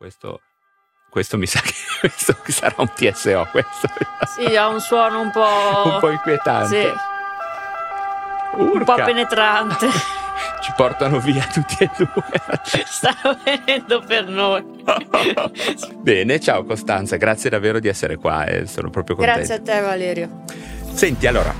Questo, questo mi sa che questo sarà un TSO. Questo. Sì, ha un suono un po'... un po' inquietante. Sì. Un po' penetrante. Ci portano via tutti e due. Stanno venendo per noi. Bene, ciao Costanza, grazie davvero di essere qua, eh, sono proprio contento. Grazie a te Valerio. Senti, allora,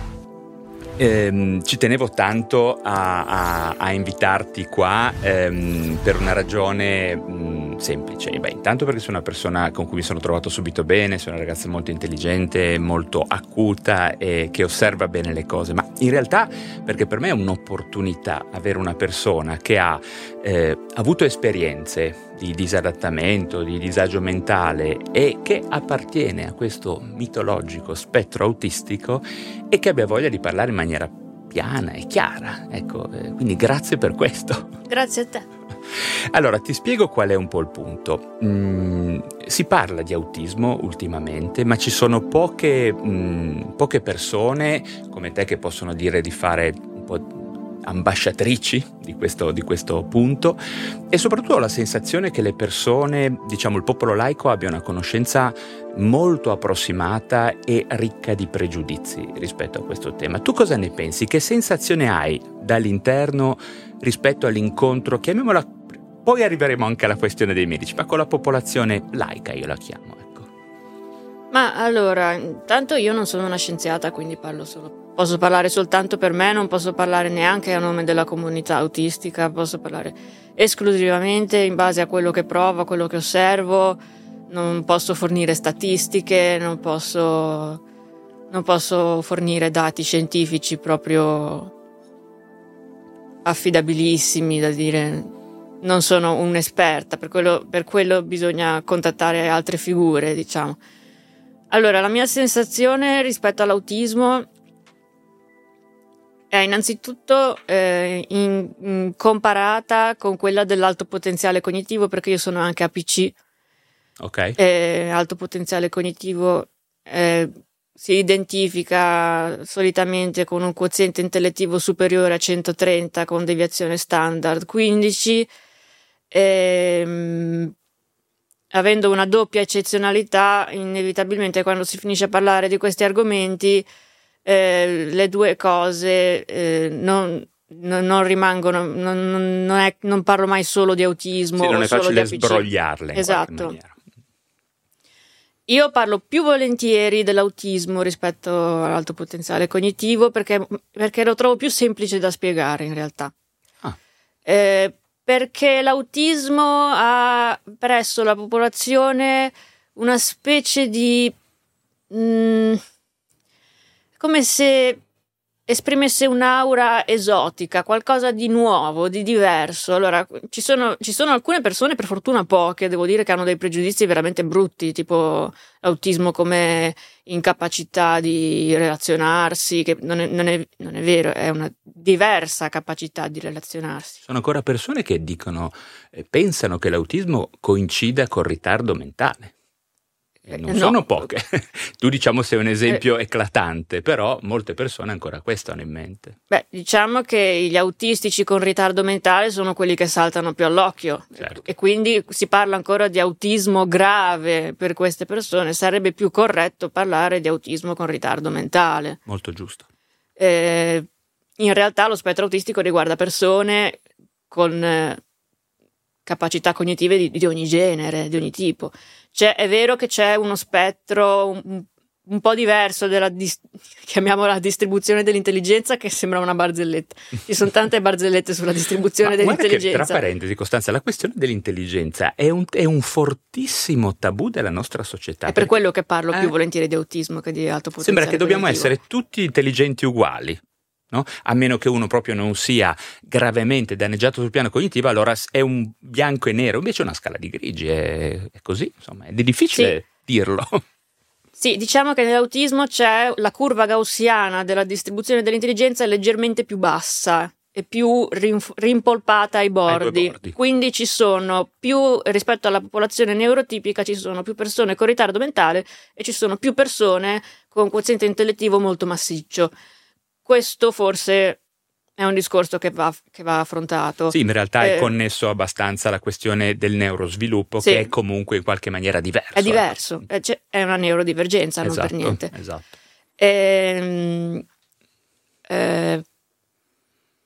ehm, ci tenevo tanto a, a, a invitarti qua ehm, per una ragione mh, semplice. Beh, intanto perché sono una persona con cui mi sono trovato subito bene, sono una ragazza molto intelligente, molto acuta e che osserva bene le cose, ma in realtà perché per me è un'opportunità avere una persona che ha eh, avuto esperienze di disadattamento, di disagio mentale e che appartiene a questo mitologico spettro autistico e che abbia voglia di parlare in maniera piana e chiara. Ecco, eh, quindi grazie per questo. Grazie a te. Allora, ti spiego qual è un po' il punto. Mm, si parla di autismo ultimamente, ma ci sono poche, mm, poche persone come te che possono dire di fare un po' ambasciatrici di questo, di questo, punto e soprattutto ho la sensazione che le persone, diciamo il popolo laico, abbia una conoscenza molto approssimata e ricca di pregiudizi rispetto a questo tema. Tu cosa ne pensi? Che sensazione hai dall'interno rispetto all'incontro, chiamiamola, poi arriveremo anche alla questione dei medici, ma con la popolazione laica io la chiamo. Ecco. Ma allora, intanto io non sono una scienziata, quindi parlo solo posso parlare soltanto per me, non posso parlare neanche a nome della comunità autistica, posso parlare esclusivamente in base a quello che provo, a quello che osservo, non posso fornire statistiche, non posso, non posso fornire dati scientifici proprio affidabilissimi da dire non sono un'esperta, per quello, per quello bisogna contattare altre figure, diciamo. Allora, la mia sensazione rispetto all'autismo è innanzitutto eh, in, in comparata con quella dell'alto potenziale cognitivo, perché io sono anche APC. Ok. Eh, alto potenziale cognitivo eh, si identifica solitamente con un quoziente intellettivo superiore a 130 con deviazione standard 15. Ehm, avendo una doppia eccezionalità, inevitabilmente quando si finisce a parlare di questi argomenti eh, le due cose eh, non, non, non, rimangono, non, non, è, non, parlo mai solo di autismo. Sì, non è facile sbrogliarle. Esatto. Io parlo più volentieri dell'autismo rispetto all'alto potenziale cognitivo perché, perché lo trovo più semplice da spiegare in realtà. Ah. Eh, perché l'autismo ha presso la popolazione una specie di... Mh, mm, come se esprimesse un'aura esotica, qualcosa di nuovo, di diverso. Allora, ci sono, ci sono, alcune persone, per fortuna poche, devo dire, che hanno dei pregiudizi veramente brutti, tipo l'autismo come incapacità di relazionarsi, che non è, non è, non è vero, è una diversa capacità di relazionarsi. Sono ancora persone che dicono, eh, pensano che l'autismo coincida col ritardo mentale. Eh, non no. sono poche. tu diciamo sei un esempio eh. eclatante, però molte persone ancora questo hanno in mente. Beh, diciamo che gli autistici con ritardo mentale sono quelli che saltano più all'occhio certo. e quindi si parla ancora di autismo grave per queste persone, sarebbe più corretto parlare di autismo con ritardo mentale. Molto giusto. Eh, in realtà lo spettro autistico riguarda persone con eh, capacità cognitive di, di ogni genere, di ogni tipo. Cioè, è vero che c'è uno spettro un, un po' diverso della, dis- chiamiamola distribuzione dell'intelligenza, che sembra una barzelletta. Ci sono tante barzellette sulla distribuzione dell'intelligenza. Che, tra parentesi, Costanza, la questione dell'intelligenza è un, è un, fortissimo tabù della nostra società. È per quello che parlo eh, più volentieri di autismo che di alto potenziale. Sembra che dobbiamo essere tutti intelligenti uguali. No? A meno che uno proprio non sia gravemente danneggiato sul piano cognitivo, allora è un bianco e nero, invece è una scala di grigi, è, è così, insomma, è difficile sì. dirlo. Sì, diciamo che nell'autismo c'è la curva gaussiana della distribuzione dell'intelligenza è leggermente più bassa e più rinf- rimpolpata ai bordi. ai bordi. Quindi ci sono più, rispetto alla popolazione neurotipica, ci sono più persone con ritardo mentale e ci sono più persone con quoziente intellettivo molto massiccio. Questo forse è un discorso che va, che va, affrontato. Sì, in realtà eh, è connesso abbastanza alla questione del neurosviluppo, sì. che è comunque in qualche maniera diverso. È diverso, ecco. è una neurodivergenza, esatto, non per esatto, niente. Esatto. Ehm, eh,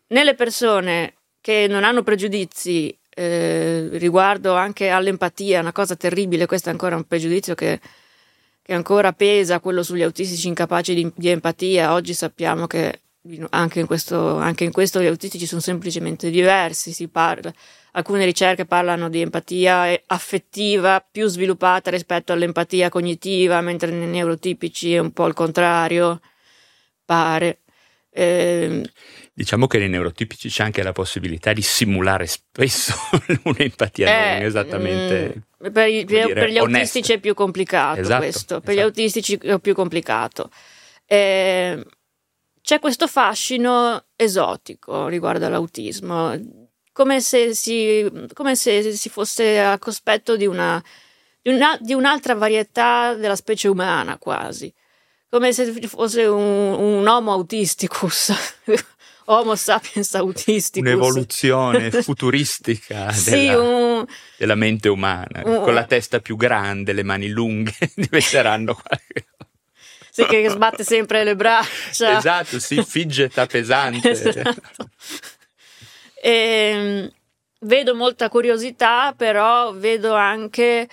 nelle persone che non hanno pregiudizi eh, riguardo anche all'empatia, una cosa terribile, questo è ancora un pregiudizio che, che ancora pesa, quello sugli autistici incapaci di, di empatia. Oggi sappiamo che anche in, questo, anche in questo gli autistici sono semplicemente diversi, si parla, alcune ricerche parlano di empatia affettiva più sviluppata rispetto all'empatia cognitiva, mentre nei neurotipici è un po' il contrario, pare. Eh, diciamo che nei neurotipici c'è anche la possibilità di simulare spesso un'empatia eh, non esattamente. Mm, per, i, per, dire, per, gli autistici è più complicato esatto, questo, per esatto. gli autistici è più complicato. Eh, c'è questo fascino esotico riguardo all'autismo, come se si, come se si fosse a cospetto di, una, di, una, di un'altra varietà della specie umana quasi, come se fosse un, un homo autisticus. Homo sapiens autisticus. Un'evoluzione futuristica sì, della, un, della, mente umana. Un, con la testa più grande, le mani lunghe, diventeranno qualche sì, che sbatte sempre le braccia. Esatto, si figgeta pesante. esatto. e, ehm, vedo molta curiosità, però vedo anche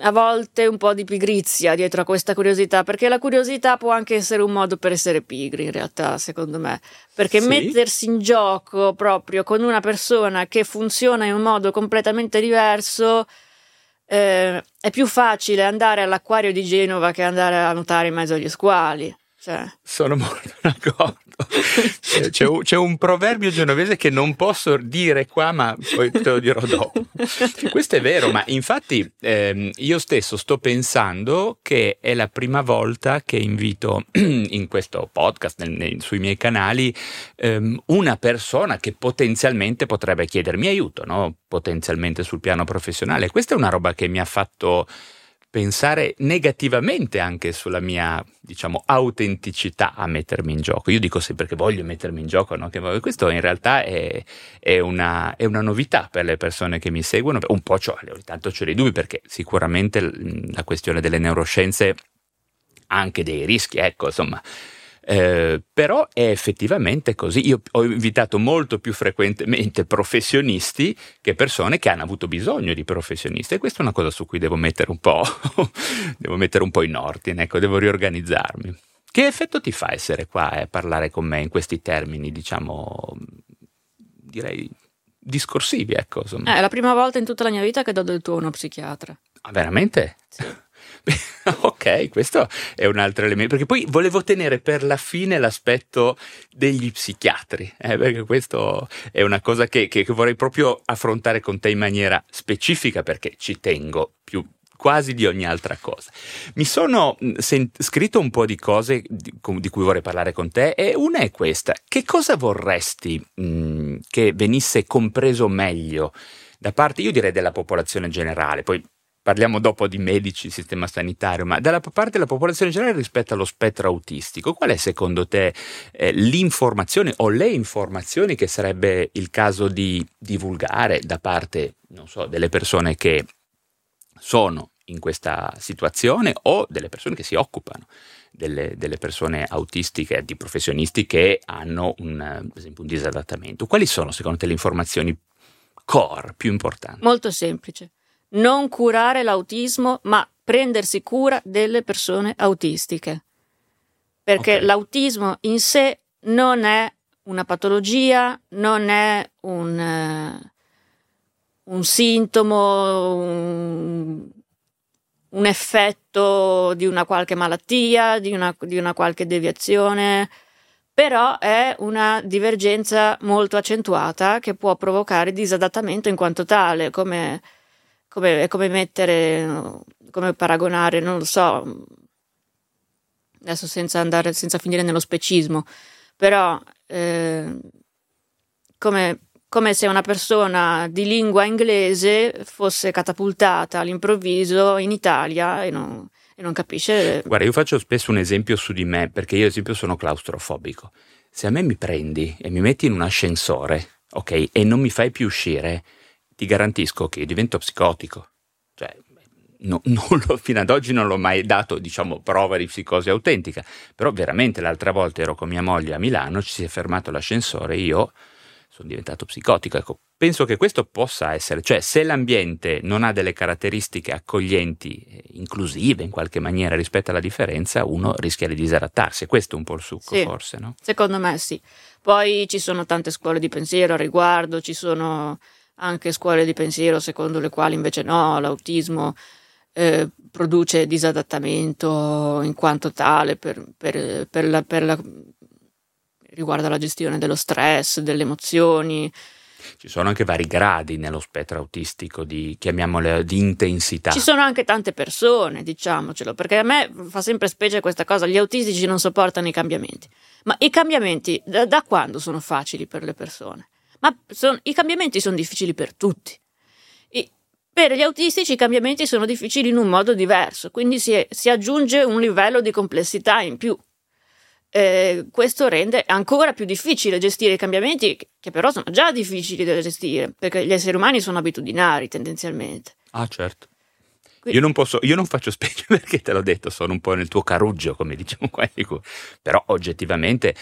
a volte un po' di pigrizia dietro a questa curiosità, perché la curiosità può anche essere un modo per essere pigri, in realtà, secondo me. Perché sì. mettersi in gioco proprio con una persona che funziona in un modo completamente diverso eh, è più facile andare all'acquario di Genova che andare a nuotare in mezzo agli squali. Cioè. Sono molto d'accordo. C'è un, c'è, un, proverbio genovese che non posso dire qua, ma poi te lo dirò dopo. Questo è vero, ma infatti ehm, io stesso sto pensando che è la prima volta che invito in questo podcast, nel, nei, sui miei canali, ehm, una persona che potenzialmente potrebbe chiedermi aiuto, no? potenzialmente sul piano professionale. Questa è una roba che mi ha fatto pensare negativamente anche sulla mia, diciamo, autenticità a mettermi in gioco. Io dico sempre che voglio mettermi in gioco, no? che questo in realtà è, è, una, è, una, novità per le persone che mi seguono. Un po' c'ho, ogni tanto c'ho dei dubbi perché sicuramente la questione delle neuroscienze ha anche dei rischi, ecco, insomma eh, però è effettivamente così. Io ho invitato molto più frequentemente professionisti che persone che hanno avuto bisogno di professionisti e questa è una cosa su cui devo mettere un po', devo mettere un po' in ordine, ecco, devo riorganizzarmi. Che effetto ti fa essere qua e parlare con me in questi termini, diciamo, direi discorsivi, ecco. Insomma. È la prima volta in tutta la mia vita che do del tuo a uno psichiatra. Ah, veramente? Sì. ok, questo è un altro elemento, perché poi volevo tenere per la fine l'aspetto degli psichiatri, eh, perché questo è una cosa che, che, che vorrei proprio affrontare con te in maniera specifica, perché ci tengo più quasi di ogni altra cosa. Mi sono sent- scritto un po' di cose di, di, cui vorrei parlare con te e una è questa. Che cosa vorresti mh, che venisse compreso meglio da parte, io direi, della popolazione generale? Poi parliamo dopo di medici, sistema sanitario, ma dalla parte della popolazione generale rispetto allo spettro autistico, qual è secondo te eh, l'informazione o le informazioni che sarebbe il caso di divulgare da parte, so, delle persone che sono in questa situazione o delle persone che si occupano delle, delle persone autistiche, di professionisti che hanno un, esempio, un disadattamento. Quali sono secondo te le informazioni core più importanti? Molto semplice non curare l'autismo, ma prendersi cura delle persone autistiche. Perché okay. l'autismo in sé non è una patologia, non è un, uh, un sintomo, un, un, effetto di una qualche malattia, di una, di una qualche deviazione, però è una divergenza molto accentuata che può provocare disadattamento in quanto tale, come come, come mettere, come paragonare, non lo so, adesso senza andare, senza finire nello specismo, però eh, come, come, se una persona di lingua inglese fosse catapultata all'improvviso in Italia e non, e non capisce. Guarda, io faccio spesso un esempio su di me, perché io ad esempio sono claustrofobico se a me mi prendi e mi metti in un ascensore, ok, e non mi fai più uscire, ti garantisco che divento psicotico. Cioè, no, lo, fino ad oggi non l'ho mai dato, diciamo, prova di psicosi autentica, però veramente l'altra volta ero con mia moglie a Milano, ci si è fermato l'ascensore, io sono diventato psicotico. Ecco, penso che questo possa essere, cioè se l'ambiente non ha delle caratteristiche accoglienti, inclusive in qualche maniera rispetto alla differenza, uno rischia di disadattarsi. Questo è un po' il succo, sì, forse, no? Secondo me sì. Poi ci sono tante scuole di pensiero a riguardo, ci sono anche scuole di pensiero secondo le quali invece no, l'autismo eh, produce disadattamento in quanto tale per, per, per la, per la riguarda la gestione dello stress, delle emozioni. Ci sono anche vari gradi nello spettro autistico di, chiamiamole, di intensità. Ci sono anche tante persone, diciamocelo, perché a me fa sempre specie questa cosa, gli autistici non sopportano i cambiamenti. Ma i cambiamenti da, da quando sono facili per le persone? Ma son, i cambiamenti sono difficili per tutti. E per gli autistici i cambiamenti sono difficili in un modo diverso, quindi si, si aggiunge un livello di complessità in più eh, questo rende ancora più difficile gestire i cambiamenti, che però sono già difficili da gestire, perché gli esseri umani sono abitudinari tendenzialmente. Ah, certo. Quindi... Io non posso, io non faccio specie perché te l'ho detto, sono un po' nel tuo caruggio, come diciamo qua, però oggettivamente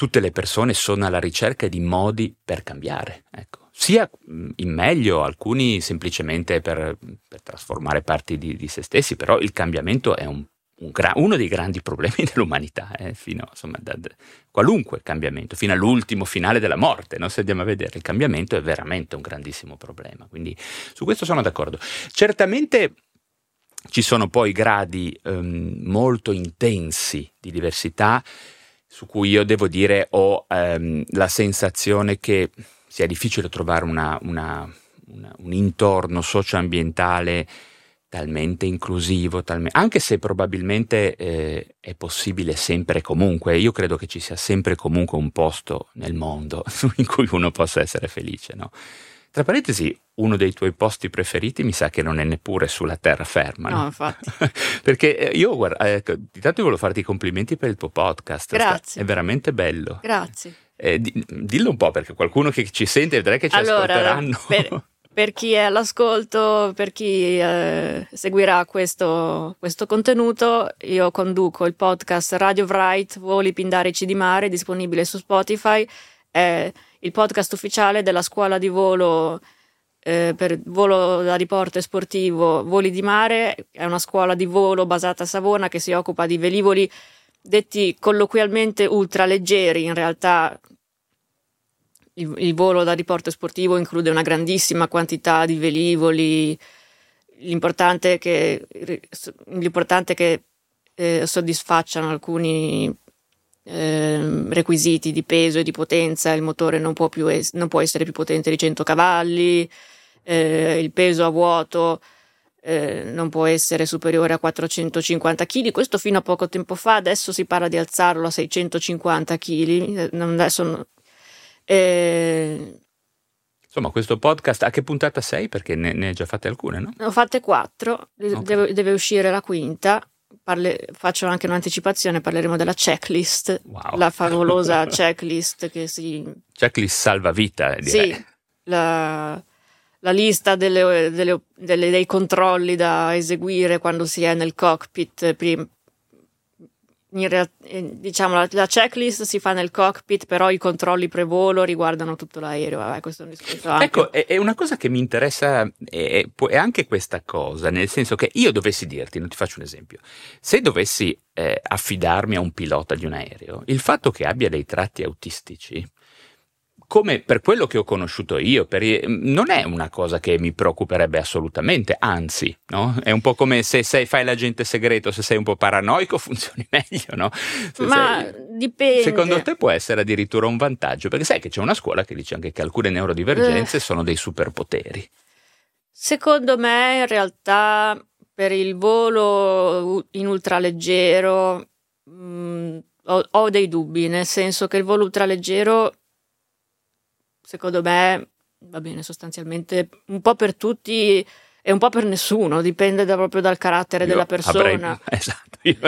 tutte le persone sono alla ricerca di modi per cambiare, ecco. sia in meglio, alcuni semplicemente per, per trasformare parti di, di, se stessi, però il cambiamento è un un gra- uno dei grandi problemi dell'umanità, eh, fino, insomma, da, da, qualunque cambiamento, fino all'ultimo finale della morte, no? se andiamo a vedere, il cambiamento è veramente un grandissimo problema, quindi su questo sono d'accordo. Certamente ci sono poi gradi um, molto intensi di diversità su cui io devo dire ho um, la sensazione che sia difficile trovare una, una, una, un intorno socioambientale talmente inclusivo, talmente, anche se probabilmente eh, è possibile sempre e comunque, io credo che ci sia sempre e comunque un posto nel mondo in cui uno possa essere felice. No? Tra parentesi, uno dei tuoi posti preferiti mi sa che non è neppure sulla terraferma. No, no infatti. Perché eh, io, guarda, eh, intanto volevo farti i complimenti per il tuo podcast. Grazie. È veramente bello. Grazie. Eh, dillo un po' perché qualcuno che ci sente vedrai che ci allora, ascolteranno. Per, per chi è all'ascolto, per chi eh, seguirà questo, questo, contenuto, io conduco il podcast Radio Wright Voli Pindarici di Mare, disponibile su Spotify. È il podcast ufficiale della scuola di volo eh, per volo da riporto e sportivo Voli di Mare. È una scuola di volo basata a Savona che si occupa di velivoli detti colloquialmente ultraleggeri, in realtà il, il volo da riporto sportivo include una grandissima quantità di velivoli, l'importante è che, l'importante è che eh, soddisfacciano alcuni eh, requisiti di peso e di potenza, il motore non può, es- non può essere più potente di 100 cavalli, eh, il peso a vuoto eh, non può essere superiore a 450 kg, questo fino a poco tempo fa, adesso si parla di alzarlo a 650 kg, adesso e... Insomma, questo podcast a che puntata sei? Perché ne, ne hai già fatte alcune, no? Ne ho fatte quattro, okay. deve, deve, uscire la quinta. Parle, faccio anche un'anticipazione, parleremo della checklist, wow. la favolosa checklist che si... Checklist salvavita, direi. Sì, la, la lista delle, delle, delle, dei controlli da eseguire quando si è nel cockpit prima, Real, eh, diciamo la, la, checklist si fa nel cockpit, però i controlli pre-volo riguardano tutto l'aereo. Vabbè, questo è un discorso anche. Ecco, è, è, una cosa che mi interessa, è, è, anche questa cosa, nel senso che io dovessi dirti, non ti faccio un esempio, se dovessi eh, affidarmi a un pilota di un aereo, il fatto che abbia dei tratti autistici come per quello che ho conosciuto io, per, non è una cosa che mi preoccuperebbe assolutamente, anzi, no? È un po' come se sei, fai l'agente segreto, se sei un po' paranoico funzioni meglio, no? Se Ma sei, dipende. Secondo te può essere addirittura un vantaggio, perché sai che c'è una scuola che dice anche che alcune neurodivergenze eh. sono dei superpoteri. Secondo me in realtà per il volo in ultraleggero mh, mm, ho, ho dei dubbi, nel senso che il volo ultraleggero secondo me va bene sostanzialmente un po' per tutti è un po' per nessuno, dipende da, proprio dal carattere io della persona. Avrei, esatto, io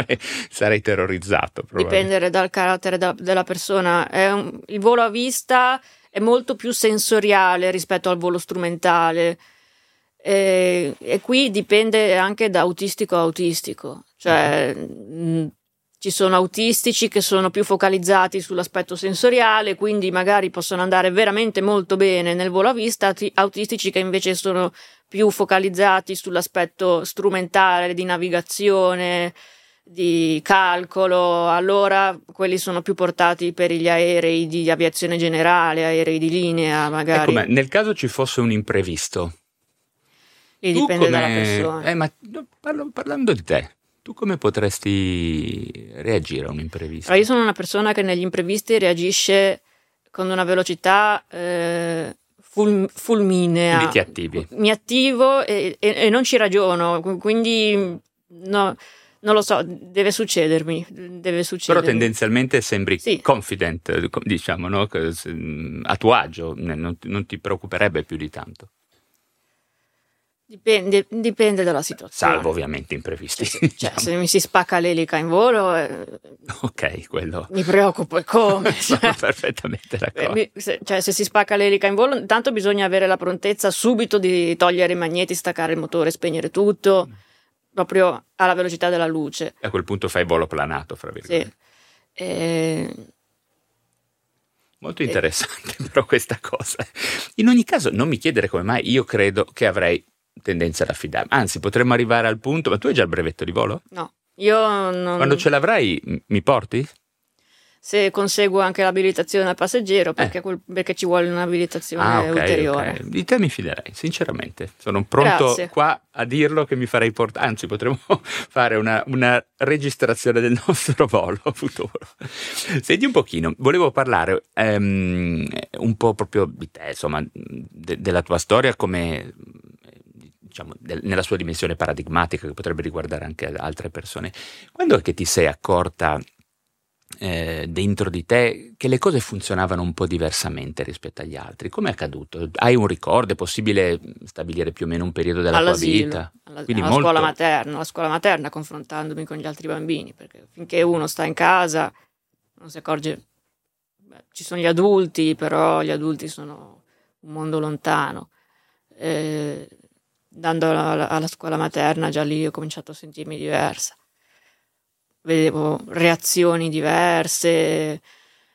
sarei terrorizzato. Dipende dal carattere da, della persona. Un, il volo a vista è molto più sensoriale rispetto al volo strumentale. E, e qui dipende anche da autistico a autistico. Cioè, mh, ci sono autistici che sono più focalizzati sull'aspetto sensoriale, quindi magari possono andare veramente molto bene nel volo a vista, autistici che invece sono più focalizzati sull'aspetto strumentale di navigazione, di calcolo, allora quelli sono più portati per gli aerei di aviazione generale, aerei di linea magari. Ecco, nel caso ci fosse un imprevisto. Lì dipende come... dalla persona. Eh, ma parlo, parlando di te, tu come potresti reagire a un imprevisto? Io sono una persona che negli imprevisti reagisce con una velocità eh, ful- fulminea. Quindi ti attivi. Mi attivo e, e, e non ci ragiono, quindi no, non lo so, deve succedermi, deve succedermi. Però tendenzialmente sembri sì. confident, diciamo, no? a tuo agio, non, non ti preoccuperebbe più di tanto. Dipende, dipende, dalla situazione. Salvo ovviamente imprevisti. Cioè, se mi si spacca l'elica in volo, eh, ok, quello. Mi preoccupo e come. Sono cioè, perfettamente d'accordo. Mi, se, cioè, se si spacca l'elica in volo, intanto bisogna avere la prontezza subito di togliere i magneti, staccare il motore, spegnere tutto, mm. proprio alla velocità della luce. E a quel punto fai volo planato, fra virgolette. Sì. E... Molto interessante e... però questa cosa. In ogni caso, non mi chiedere come mai io credo che avrei tendenza ad affidarmi. Anzi, potremmo arrivare al punto. Ma tu hai già il brevetto di volo? No, io non. Quando ce l'avrai, mi porti? Se conseguo anche l'abilitazione al passeggero, perché, eh. quel, perché ci vuole un'abilitazione ah, okay, ulteriore. Okay. Di te mi fiderei, sinceramente. Sono pronto Grazie. qua a dirlo che mi farei portare. Anzi, potremmo fare una, una, registrazione del nostro volo futuro. Senti un pochino, volevo parlare um, un po' proprio di te, insomma, de, della tua storia come diciamo, nella sua dimensione paradigmatica che potrebbe riguardare anche altre persone. Quando è che ti sei accorta eh, dentro di te che le cose funzionavano un po' diversamente rispetto agli altri? Come è accaduto? Hai un ricordo? È possibile stabilire più o meno un periodo della All'asilo, tua vita? Alla, Quindi alla molto... scuola materna, alla scuola materna confrontandomi con gli altri bambini, perché finché uno sta in casa non si accorge, beh, ci sono gli adulti, però gli adulti sono un mondo lontano. Eh, andando alla, alla scuola materna, già lì ho cominciato a sentirmi diversa. Vedevo reazioni diverse,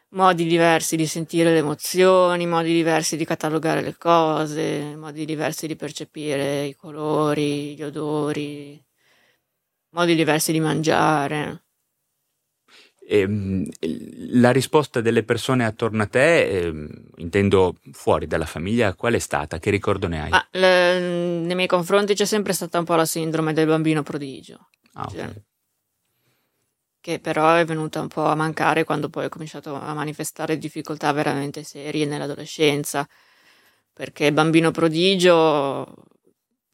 modi diversi di sentire le emozioni, modi diversi di catalogare le cose, modi diversi di percepire i colori, gli odori, modi diversi di mangiare. Ehm, la risposta delle persone attorno a te, eh, intendo fuori dalla famiglia, qual è stata? Che ricordo ne hai? Ma, le, nei miei confronti c'è sempre stata un po' la sindrome del bambino prodigio. Ah, cioè, Che però è venuta un po' a mancare quando poi ho cominciato a manifestare difficoltà veramente serie nell'adolescenza. Perché il bambino prodigio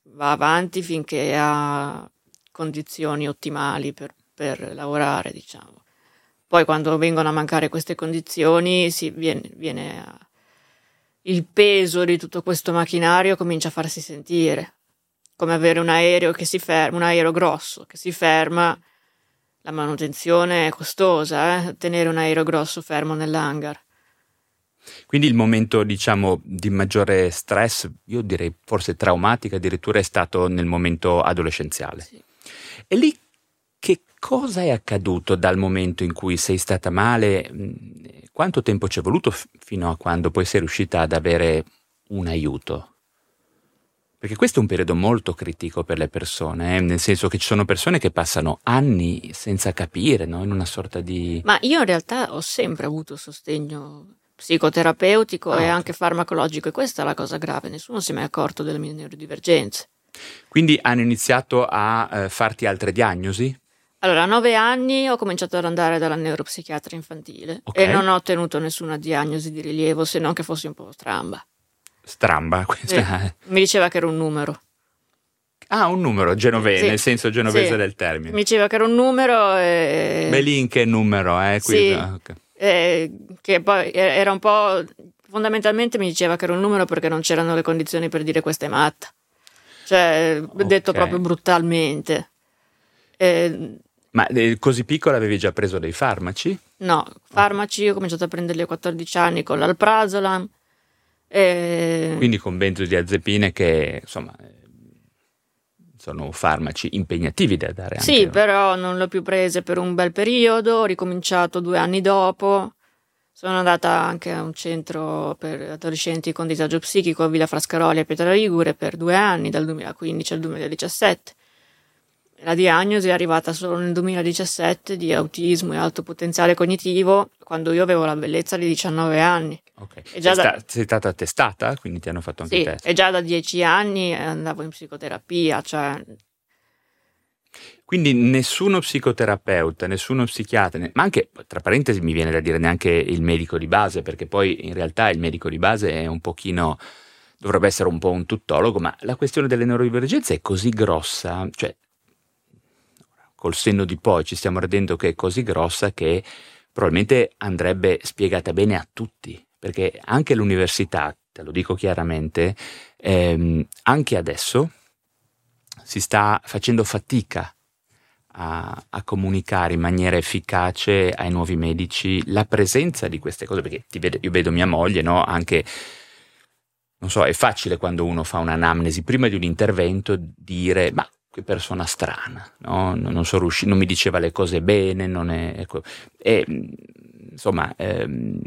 va avanti finché ha condizioni ottimali per, per lavorare, diciamo poi quando vengono a mancare queste condizioni si viene, viene a, il peso di tutto questo macchinario comincia a farsi sentire, come avere un aereo che si ferma, un aereo grosso che si ferma, la manutenzione è costosa, eh? tenere un aereo grosso fermo nell'hangar. Quindi il momento, diciamo, di maggiore stress, io direi forse traumatico addirittura, è stato nel momento adolescenziale. Sì. E lì che cosa è accaduto dal momento in cui sei stata male? Mm, quanto tempo ci è voluto f- fino a quando poi sei riuscita ad avere un aiuto? Perché questo è un periodo molto critico per le persone, eh? nel senso che ci sono persone che passano anni senza capire, no? in una sorta di... Ma io in realtà ho sempre avuto sostegno psicoterapeutico ah, e anche farmacologico e questa è la cosa grave, nessuno si è mai accorto delle mie neurodivergenze. Quindi hanno iniziato a eh, farti altre diagnosi? Allora, a nove anni ho cominciato ad andare dalla neuropsichiatra infantile okay. e non ho ottenuto nessuna diagnosi di rilievo se non che fossi un po' stramba. Stramba? Questa... Sì. Mi diceva che era un numero. Ah, un numero genovese, sì. nel senso genovese sì. del termine. Mi diceva che era un numero e... Beh, lì in che numero, eh? Qui... Sì, okay. eh, che poi era un po'... Fondamentalmente mi diceva che era un numero perché non c'erano le condizioni per dire questa è matta. cioè okay. detto proprio brutalmente. Eh, Ma eh, così piccola avevi già preso dei farmaci? No, farmaci ho cominciato a prenderli a 14 anni con l'alprazolam. E... Quindi con benzodiazepine che insomma sono farmaci impegnativi da dare. Anche. Sì, però non l'ho più prese per un bel periodo, ho ricominciato due anni dopo. Sono andata anche a un centro per adolescenti con disagio psichico a Villa Frascaroli a Pietra Ligure per due anni, dal 2015 al 2017. La diagnosi è arrivata solo nel 2017 di autismo e alto potenziale cognitivo, quando io avevo la bellezza di 19 anni. Okay. Sei, da... sta- sei, stata testata? Quindi ti hanno fatto anche sì, test? e già da 10 anni andavo in psicoterapia, cioè... Quindi nessuno psicoterapeuta, nessuno psichiatra, ma anche, tra parentesi mi viene da dire neanche il medico di base, perché poi in realtà il medico di base è un pochino dovrebbe essere un po' un tuttologo, ma la questione delle neurodivergenze è così grossa, cioè col senno di poi ci stiamo rendendo che è così grossa che probabilmente andrebbe spiegata bene a tutti, perché anche l'università, te lo dico chiaramente, ehm, anche adesso si sta facendo fatica a, a, comunicare in maniera efficace ai nuovi medici la presenza di queste cose, perché vedo, io vedo mia moglie, no? anche non so, è facile quando uno fa un'anamnesi prima di un intervento dire ma che persona strana, no? non, sono riuscito, non mi diceva le cose bene, non è, ecco. e, insomma, ehm,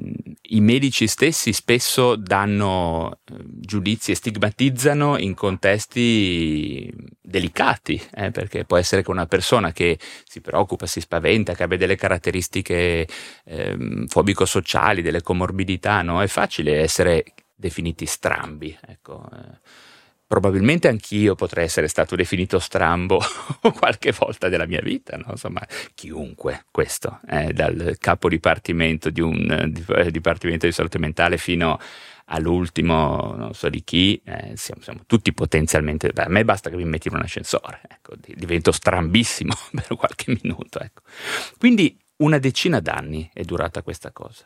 i medici stessi spesso danno eh, giudizi e stigmatizzano in contesti delicati, eh, perché può essere che una persona che si preoccupa, si spaventa, che abbia delle caratteristiche ehm, fobico-sociali, delle comorbidità, no? è facile essere definiti strambi. Ecco. Eh probabilmente anch'io potrei essere stato definito strambo qualche volta della mia vita, no? insomma, chiunque questo, eh, dal capo dipartimento di un di, dipartimento di salute mentale fino all'ultimo, non so di chi, eh, siamo, siamo, tutti potenzialmente, beh, a me basta che mi metti in un ascensore, ecco, divento strambissimo per qualche minuto. Ecco. Quindi una decina d'anni è durata questa cosa.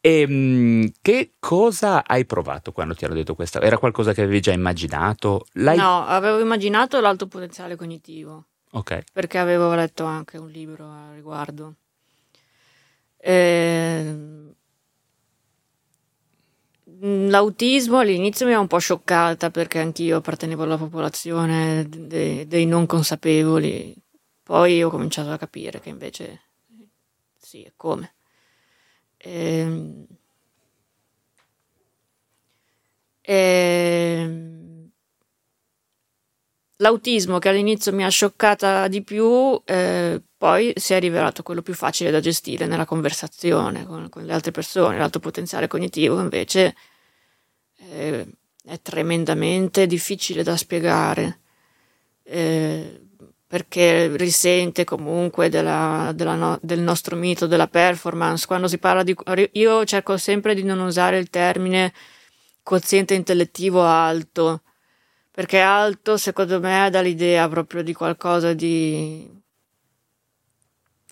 E, ehm, che cosa hai provato quando ti hanno detto questo? Era qualcosa che avevi già immaginato? L'hai... No, avevo immaginato l'alto potenziale cognitivo. Ok. Perché avevo letto anche un libro a riguardo. E... Ehm, l'autismo all'inizio mi ha un po' scioccata perché anch'io appartenevo alla popolazione dei, dei non consapevoli. Poi ho cominciato a capire che invece sì, e come. Ehm, ehm, l'autismo che all'inizio mi ha scioccata di più, eh, poi si è rivelato quello più facile da gestire nella conversazione con, con le altre persone. L'alto potenziale cognitivo invece eh, è tremendamente difficile da spiegare. Eh, perché risente comunque della, della no, del nostro mito della performance. Quando si parla di... Io cerco sempre di non usare il termine quoziente intellettivo alto, perché alto secondo me dà l'idea proprio di qualcosa di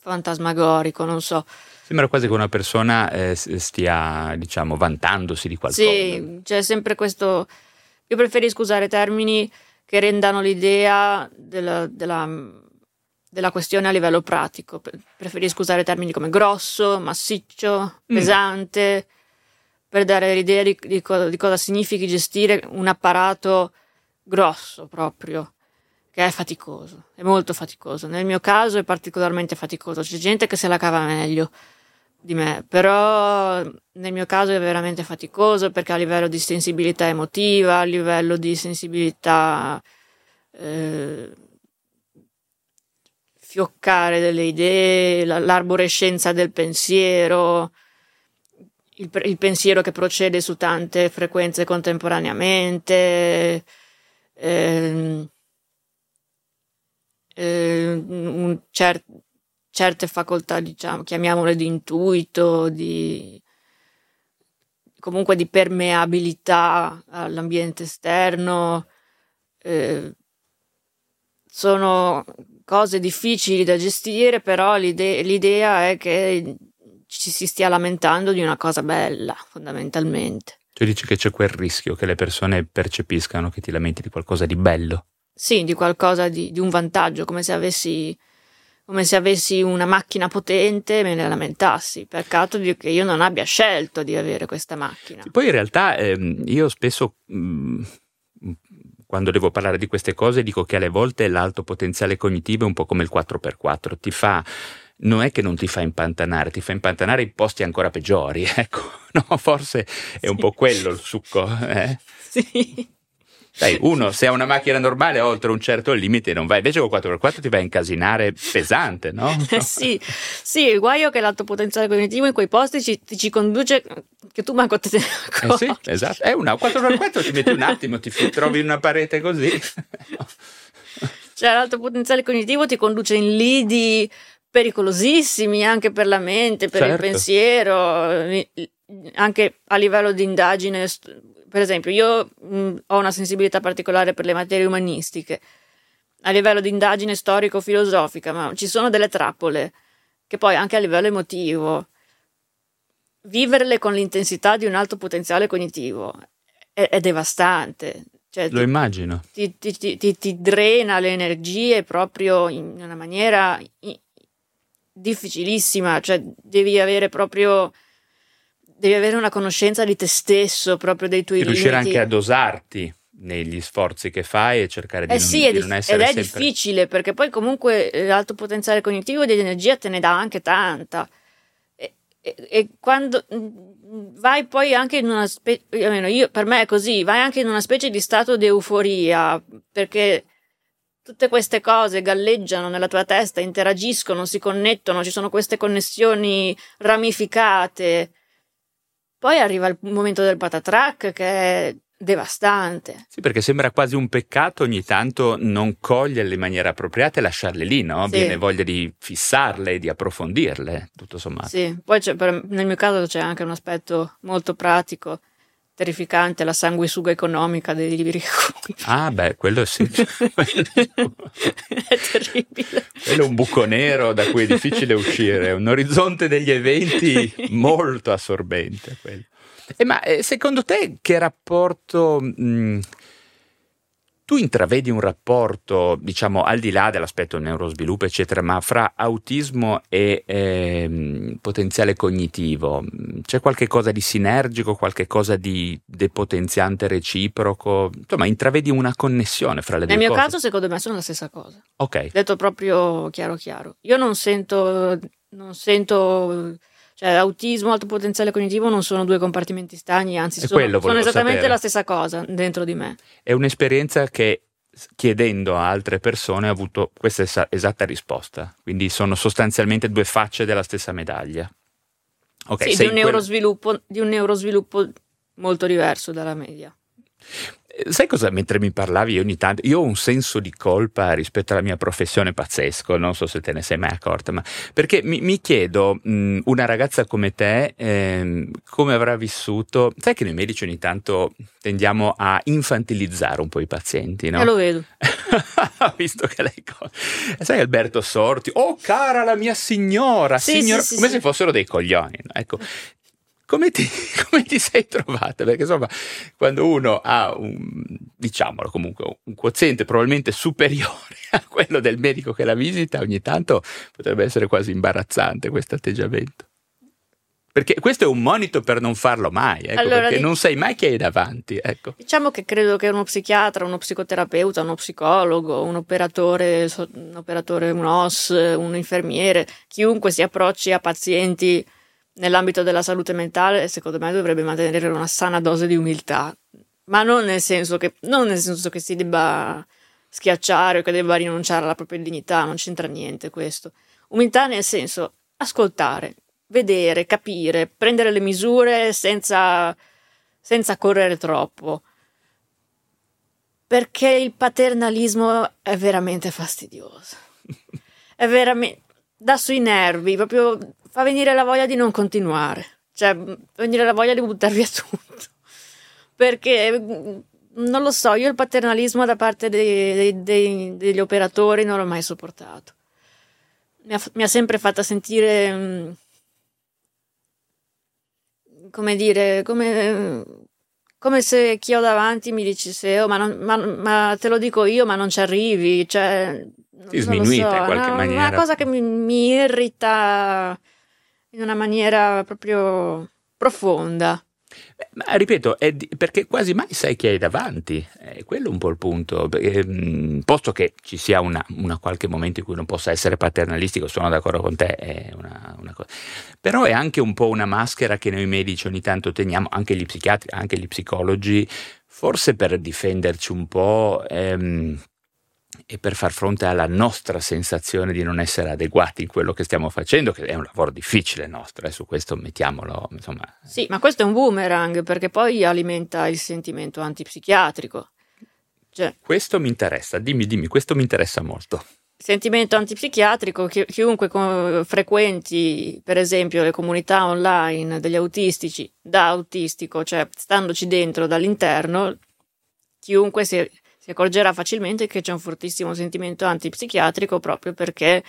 fantasmagorico, non so. Sembra quasi che una persona eh, stia, diciamo, vantandosi di qualcosa. Sì, c'è sempre questo... Io preferisco usare termini che rendano l'idea della, della, della questione a livello pratico. Preferisco usare termini come grosso, massiccio, mm. pesante, per dare l'idea di, di, cosa, di cosa significhi gestire un apparato grosso proprio che è faticoso, è molto faticoso. Nel mio caso è particolarmente faticoso, c'è gente che se la cava meglio di me, però nel mio caso è veramente faticoso perché a livello di sensibilità emotiva, a livello di sensibilità eh, fioccare delle idee, l'arborescenza del pensiero, il, il, pensiero che procede su tante frequenze contemporaneamente, eh, un certo certe facoltà, diciamo, chiamiamole di intuito, di comunque di permeabilità all'ambiente esterno. Eh, sono cose difficili da gestire, però l'ide- l'idea è che ci si stia lamentando di una cosa bella, fondamentalmente. Tu dici che c'è quel rischio che le persone percepiscano che ti lamenti di qualcosa di bello? Sì, di qualcosa di, di un vantaggio, come se avessi come se avessi una macchina potente me ne lamentassi. Peccato che io non abbia scelto di avere questa macchina. Poi in realtà ehm, io spesso mh, mm, quando devo parlare di queste cose dico che alle volte l'alto potenziale cognitivo è un po' come il 4x4, ti fa non è che non ti fa impantanare, ti fa impantanare in posti ancora peggiori, ecco, no, forse è un po' quello il succo. Eh? Sì. Dai, uno, se ha una macchina normale oltre un certo limite non va, invece col 4x4 ti va a incasinare pesante, no? Eh sì, sì, il guaio è che l'alto potenziale cognitivo in quei posti ci, ci conduce che tu manco te ne accorgi. Eh sì, esatto, è una 4x4 ti metti un attimo, ti trovi una parete così. Cioè l'alto potenziale cognitivo ti conduce in lidi pericolosissimi anche per la mente, per certo. il pensiero, anche a livello di indagine per esempio, io mh, ho una sensibilità particolare per le materie umanistiche, a livello di indagine storico-filosofica, ma ci sono delle trappole che poi anche a livello emotivo, viverle con l'intensità di un alto potenziale cognitivo è, è devastante. Cioè, Lo ti, immagino. Ti, ti, ti, drena le energie proprio in una maniera difficilissima, cioè devi avere proprio devi avere una conoscenza di te stesso, proprio dei tuoi e limiti. riuscire anche a dosarti negli sforzi che fai e cercare di, eh non, sì, di di, non essere ed è sempre... difficile perché poi comunque l'alto potenziale cognitivo di energia te ne dà anche tanta e, e, e quando mm, vai poi anche in una specie io per me è così vai anche in una specie di stato di euforia perché tutte queste cose galleggiano nella tua testa interagiscono si connettono ci sono queste connessioni ramificate poi arriva il momento del patatrack che è devastante. Sì, perché sembra quasi un peccato ogni tanto non coglierle in maniera appropriata e lasciarle lì, no? Sì. Viene voglia di fissarle, di approfondirle, tutto sommato. Sì, poi per, nel mio caso c'è anche un aspetto molto pratico terrificante la sanguisuga economica dei libri. Ah, beh, quello sì. è terribile. Quello è un buco nero da cui è difficile uscire, è un orizzonte degli eventi molto assorbente. Quello. Eh, ma eh, secondo te che rapporto mh, tu intravedi un rapporto, diciamo, al di là dell'aspetto neurosviluppo, eccetera, ma fra autismo e eh, potenziale cognitivo? C'è qualche cosa di sinergico, qualche cosa di depotenziante reciproco? Insomma, intravedi una connessione fra le Nel due cose? Nel mio caso, secondo me, sono la stessa cosa. Ok. Detto proprio chiaro chiaro. Io non sento, non sento cioè, autismo, alto potenziale cognitivo non sono due compartimenti stagni, anzi sono, sono, esattamente sapere. la stessa cosa dentro di me. È un'esperienza che chiedendo a altre persone ha avuto questa es- esatta risposta. Quindi sono sostanzialmente due facce della stessa medaglia. Okay, sì, di un, neurosviluppo, di un neurosviluppo molto diverso dalla media. Sai cosa? Mentre mi parlavi ogni tanto, io ho un senso di colpa rispetto alla mia professione pazzesco, non so se te ne sei mai accorta, ma perché mi, mi chiedo, mh, una ragazza come te, ehm, come avrà vissuto? Sai che noi medici ogni tanto tendiamo a infantilizzare un po' i pazienti, no? Io lo vedo. Visto che lei... Sai Alberto Sorti, oh cara la mia signora, sì, signora, sì, sì, come se fossero dei coglioni. No? Ecco, come ti, come ti, sei trovata? Perché insomma, quando uno ha un, diciamolo comunque, un quoziente probabilmente superiore a quello del medico che la visita, ogni tanto potrebbe essere quasi imbarazzante questo atteggiamento. Perché questo è un monito per non farlo mai, ecco, allora, perché non sai mai chi hai davanti. Ecco. Diciamo che credo che uno psichiatra, uno psicoterapeuta, uno psicologo, un operatore, un, operatore, un OS, un infermiere, chiunque si approcci a pazienti nell'ambito della salute mentale, secondo me dovrebbe mantenere una sana dose di umiltà, ma non nel senso che, non nel senso che si debba schiacciare o che debba rinunciare alla propria dignità, non c'entra niente questo. Umiltà nel senso ascoltare, vedere, capire, prendere le misure senza, senza correre troppo. Perché il paternalismo è veramente fastidioso. È veramente. dà sui nervi, proprio fa venire la voglia di non continuare, cioè fa venire la voglia di buttare via tutto. Perché non lo so, io il paternalismo da parte dei, dei, dei, degli operatori non l'ho mai sopportato. Mi ha, mi ha sempre fatta sentire, come dire, come, come se chi ho davanti mi dicesse, oh, ma, non, ma, ma, te lo dico io, ma non ci arrivi. Cioè, Ti sminuita so, in qualche una, maniera. Una cosa che mi, mi irrita in una maniera proprio profonda. Ma ripeto, di, perché quasi mai sai chi hai davanti, è quello un po' il punto. Perché, mh, posto che ci sia una, una, qualche momento in cui non possa essere paternalistico, sono d'accordo con te, è una, una cosa. Però è anche un po' una maschera che noi medici ogni tanto teniamo, anche gli psichiatri, anche gli psicologi, forse per difenderci un po'. Ehm, e per far fronte alla nostra sensazione di non essere adeguati in quello che stiamo facendo, che è un lavoro difficile nostro, e eh, su questo mettiamolo. Insomma. Sì, ma questo è un boomerang perché poi alimenta il sentimento antipsichiatrico. Cioè, questo mi interessa, dimmi, dimmi, questo mi interessa molto. Sentimento antipsichiatrico, chi, chiunque con, frequenti per esempio le comunità online degli autistici da autistico, cioè standoci dentro dall'interno, chiunque si si accorgerà facilmente che c'è un fortissimo sentimento antipsichiatrico proprio perché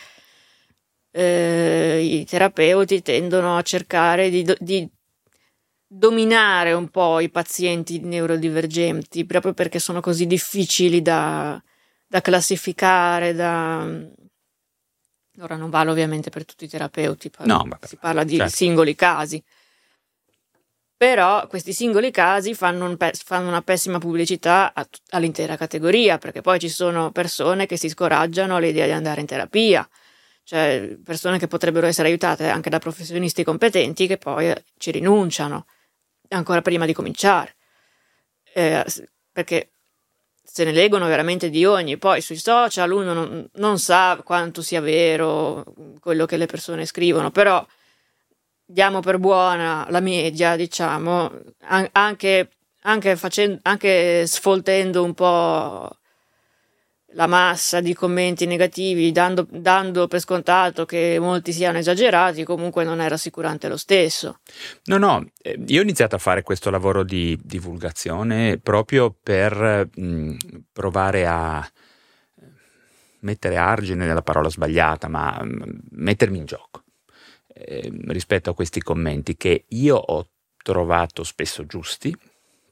eh, i terapeuti tendono a cercare di, di, dominare un po' i pazienti neurodivergenti proprio perché sono così difficili da, da classificare, da... Ora non vale ovviamente per tutti i terapeuti, parla, no, si parla di certo. singoli casi però questi singoli casi fanno, un pe- fanno una pessima pubblicità t- all'intera categoria, perché poi ci sono persone che si scoraggiano all'idea di andare in terapia, cioè persone che potrebbero essere aiutate anche da professionisti competenti che poi ci rinunciano ancora prima di cominciare, eh, perché se ne leggono veramente di ogni, poi sui social uno non, non sa quanto sia vero quello che le persone scrivono, però diamo per buona la media, diciamo, anche, anche, facendo, anche sfoltendo un po' la massa di commenti negativi, dando, dando, per scontato che molti siano esagerati, comunque non è rassicurante lo stesso. No, no, eh, io ho iniziato a fare questo lavoro di divulgazione proprio per mh, provare a mettere argine nella parola sbagliata, ma mh, mettermi in gioco eh, rispetto a questi commenti che io ho trovato spesso giusti,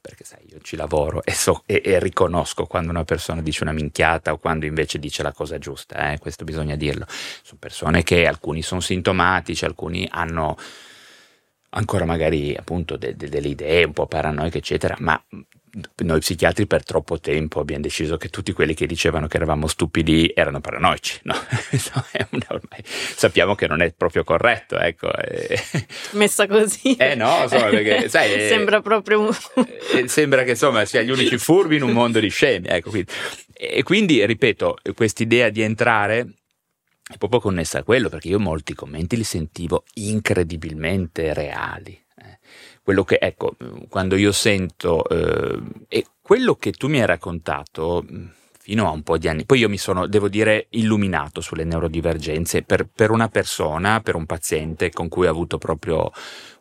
perché sai, io ci lavoro e, so, e, e, riconosco quando una persona dice una minchiata o quando invece dice la cosa giusta, eh? questo bisogna dirlo. Sono persone che alcuni sono sintomatici, alcuni hanno ancora magari appunto de, de, delle idee un po' paranoiche, eccetera, ma noi psichiatri per troppo tempo abbiamo deciso che tutti quelli che dicevano che eravamo stupidi erano paranoici, no? ormai sappiamo che non è proprio corretto, ecco. Messa così. Eh no, insomma, perché sai, sembra proprio un... Eh, sembra che insomma sia gli unici furbi in un mondo di scemi, ecco. Quindi. E quindi, ripeto, quest'idea di entrare è proprio connessa a quello, perché io molti commenti li sentivo incredibilmente reali quello che, ecco, quando io sento, eh, e quello che tu mi hai raccontato mm, fino a un po' di anni, poi io mi sono, devo dire, illuminato sulle neurodivergenze per, per una persona, per un paziente con cui ho avuto proprio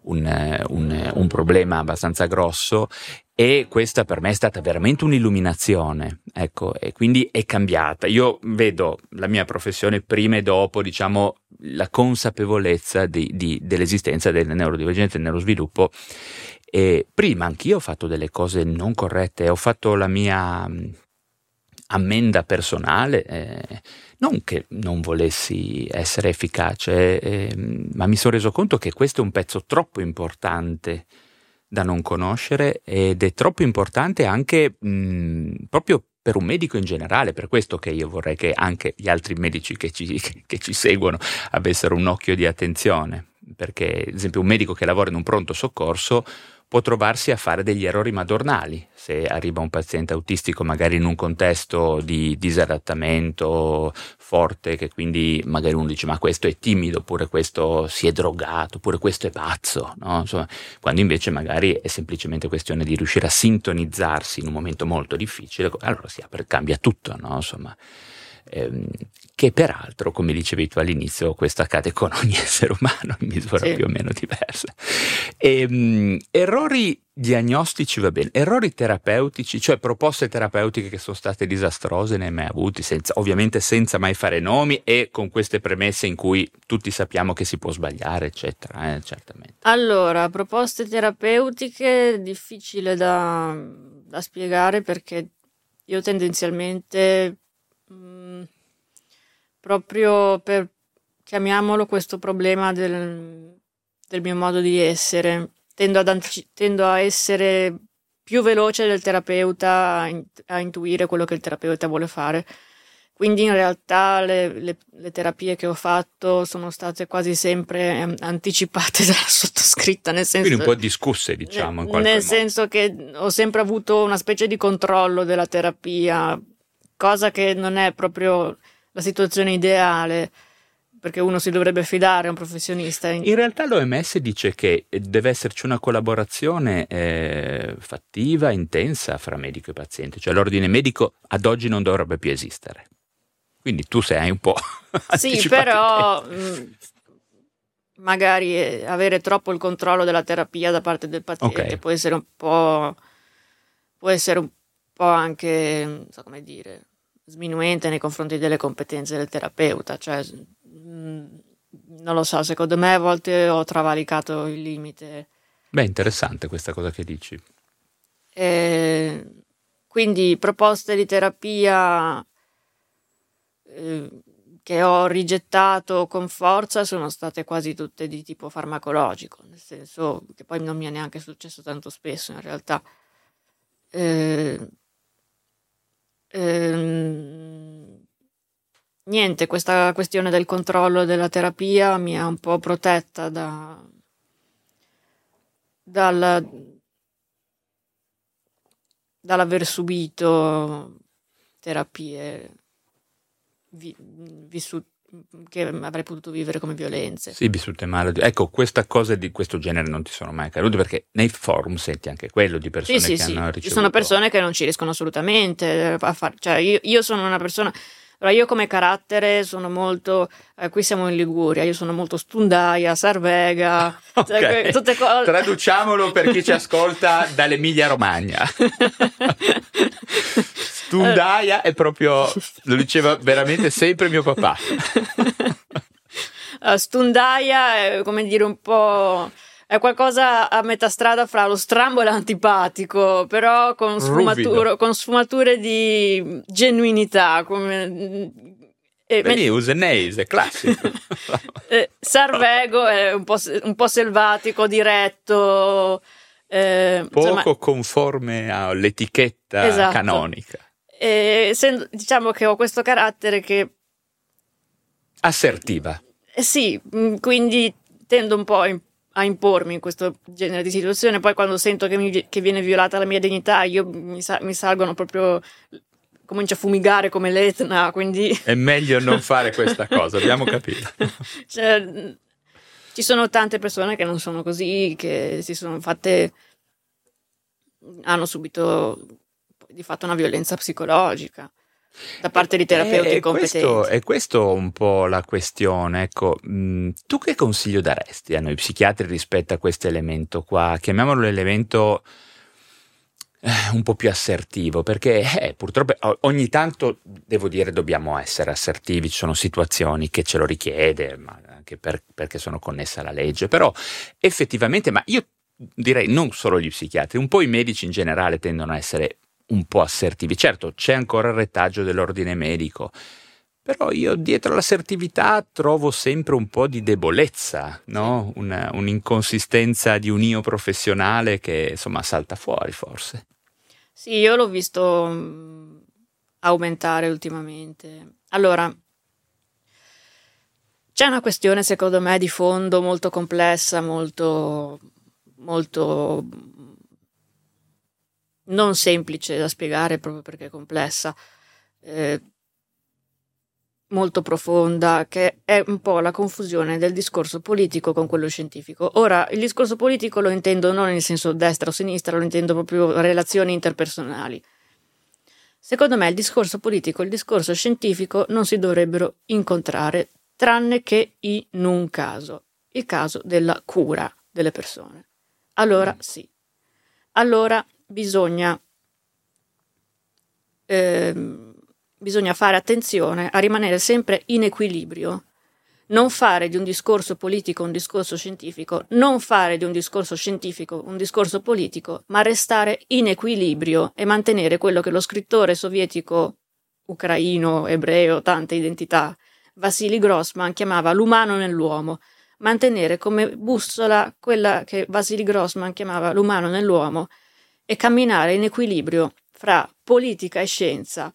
un, un, un problema abbastanza grosso e questa per me è stata veramente un'illuminazione, ecco, e quindi è cambiata. Io vedo la mia professione prima e dopo, diciamo, la consapevolezza di, di, dell'esistenza delle neurodivergenze del neurosviluppo. E prima anch'io ho fatto delle cose non corrette, ho fatto la mia ammenda personale, eh, non che non volessi essere efficace, eh, ma mi sono reso conto che questo è un pezzo troppo importante da non conoscere ed è troppo importante anche mh, proprio per un medico in generale, per questo che io vorrei che anche gli altri medici che ci, che ci seguono avessero un occhio di attenzione, perché ad esempio un medico che lavora in un pronto soccorso può trovarsi a fare degli errori madornali se arriva un paziente autistico magari in un contesto di disadattamento forte che quindi magari uno dice ma questo è timido oppure questo si è drogato oppure questo è pazzo no? Insomma, quando invece magari è semplicemente questione di riuscire a sintonizzarsi in un momento molto difficile allora si apre, cambia tutto no? Insomma, ehm, che peraltro, come dicevi tu all'inizio, questo accade con ogni essere umano in misura sì. più o meno diversa. E, um, errori diagnostici va bene, errori terapeutici, cioè proposte terapeutiche che sono state disastrose, ne hai mai avuti, senza, ovviamente senza mai fare nomi e con queste premesse in cui tutti sappiamo che si può sbagliare, eccetera, eh, certamente. Allora, proposte terapeutiche difficile da, da spiegare perché io tendenzialmente... Mh, mm, proprio per, chiamiamolo, questo problema del, del mio modo di essere. Tendo, ad, tendo, a essere più veloce del terapeuta a, a, intuire quello che il terapeuta vuole fare. Quindi in realtà le, le, le, terapie che ho fatto sono state quasi sempre um, anticipate dalla sottoscritta, nel senso... Quindi un po' discusse, diciamo. Nel, nel senso che ho sempre avuto una specie di controllo della terapia, cosa che non è proprio la situazione ideale perché uno si dovrebbe fidare a un professionista. In realtà l'OMS dice che deve esserci una collaborazione eh, fattiva, intensa fra medico e paziente, cioè l'ordine medico ad oggi non dovrebbe più esistere. Quindi tu sei un po'... sì, però mh, mm, magari eh, avere troppo il controllo della terapia da parte del paziente okay. può essere un po'... può essere un po' anche, non so come dire, sminuente nei confronti delle competenze del terapeuta, cioè mm, non lo so, secondo me a volte ho travalicato il limite. Beh, interessante questa cosa che dici. E quindi proposte di terapia eh, che ho rigettato con forza sono state quasi tutte di tipo farmacologico, nel senso che poi non mi è neanche successo tanto spesso in realtà. Eh, ehm, niente, questa questione del controllo della terapia mi ha un po' protetta da, dal, dall'aver subito terapie vi, vissute che avrei potuto vivere come violenze. Sì, vissute male. Ecco, questa cosa di questo genere non ti sono mai accadute perché nei forum senti anche quello di persone sì, che sì, hanno sì. ricevuto... Ci sono persone che non ci riescono assolutamente a fare... Cioè, io, io sono una persona... Allora, io come carattere sono molto, eh, qui siamo in Liguria, io sono molto stundaia, sarvega, cioè, okay. tutte cose. Traduciamolo per chi ci ascolta dall'Emilia Romagna. Stundaia è proprio, lo diceva veramente sempre mio papà. Stundaia è come dire un po' è qualcosa a metà strada fra lo strambo e l'antipatico, però con, sfumature, con sfumature di genuinità. Come, eh, Vedi. Useneis, è classico. eh, Sarvego è un po', un po selvatico, diretto. Eh, Poco insomma, conforme all'etichetta esatto. canonica. E, se, diciamo che ho questo carattere che... Assertiva. Eh, sì, mm, quindi tendo un po' a impormi in questo genere di situazione. Poi quando sento che, mi, che viene violata la mia dignità, io mi, mi, salgono proprio. comincio a fumigare come l'Etna. Quindi. È meglio non fare questa cosa, abbiamo capito. cioè, ci sono tante persone che non sono così, che si sono fatte. hanno subito di fatto una violenza psicologica da parte di terapeuti e competenti. Questo, è questo un po' la questione. Ecco, mh, mm, tu che consiglio daresti a noi psichiatri rispetto a questo elemento qua? Chiamiamolo l'elemento eh, un po' più assertivo, perché eh, purtroppo ogni tanto, devo dire, dobbiamo essere assertivi, ci sono situazioni che ce lo richiede, ma anche per, perché sono connesse alla legge, però effettivamente, ma io direi non solo gli psichiatri, un po' i medici in generale tendono a essere un po' assertivi. Certo, c'è ancora il retaggio dell'ordine medico, però io dietro l'assertività trovo sempre un po' di debolezza, no? Una, un'inconsistenza di un io professionale che insomma salta fuori forse. Sì, io l'ho visto mm, aumentare ultimamente. Allora, c'è una questione secondo me di fondo molto complessa, molto, molto non semplice da spiegare proprio perché è complessa, eh, molto profonda, che è un po' la confusione del discorso politico con quello scientifico. Ora, il discorso politico lo intendo non nel senso destra o sinistra, lo intendo proprio relazioni interpersonali. Secondo me il discorso politico e il discorso scientifico non si dovrebbero incontrare, tranne che in un caso, il caso della cura delle persone. Allora sì, allora bisogna, eh, bisogna fare attenzione a rimanere sempre in equilibrio non fare di un discorso politico un discorso scientifico, non fare di un discorso scientifico un discorso politico, ma restare in equilibrio e mantenere quello che lo scrittore sovietico ucraino, ebreo, tante identità, Vasily Grossman chiamava l'umano nell'uomo, mantenere come bussola quella che Vasily Grossman chiamava l'umano nell'uomo e camminare in equilibrio fra politica e scienza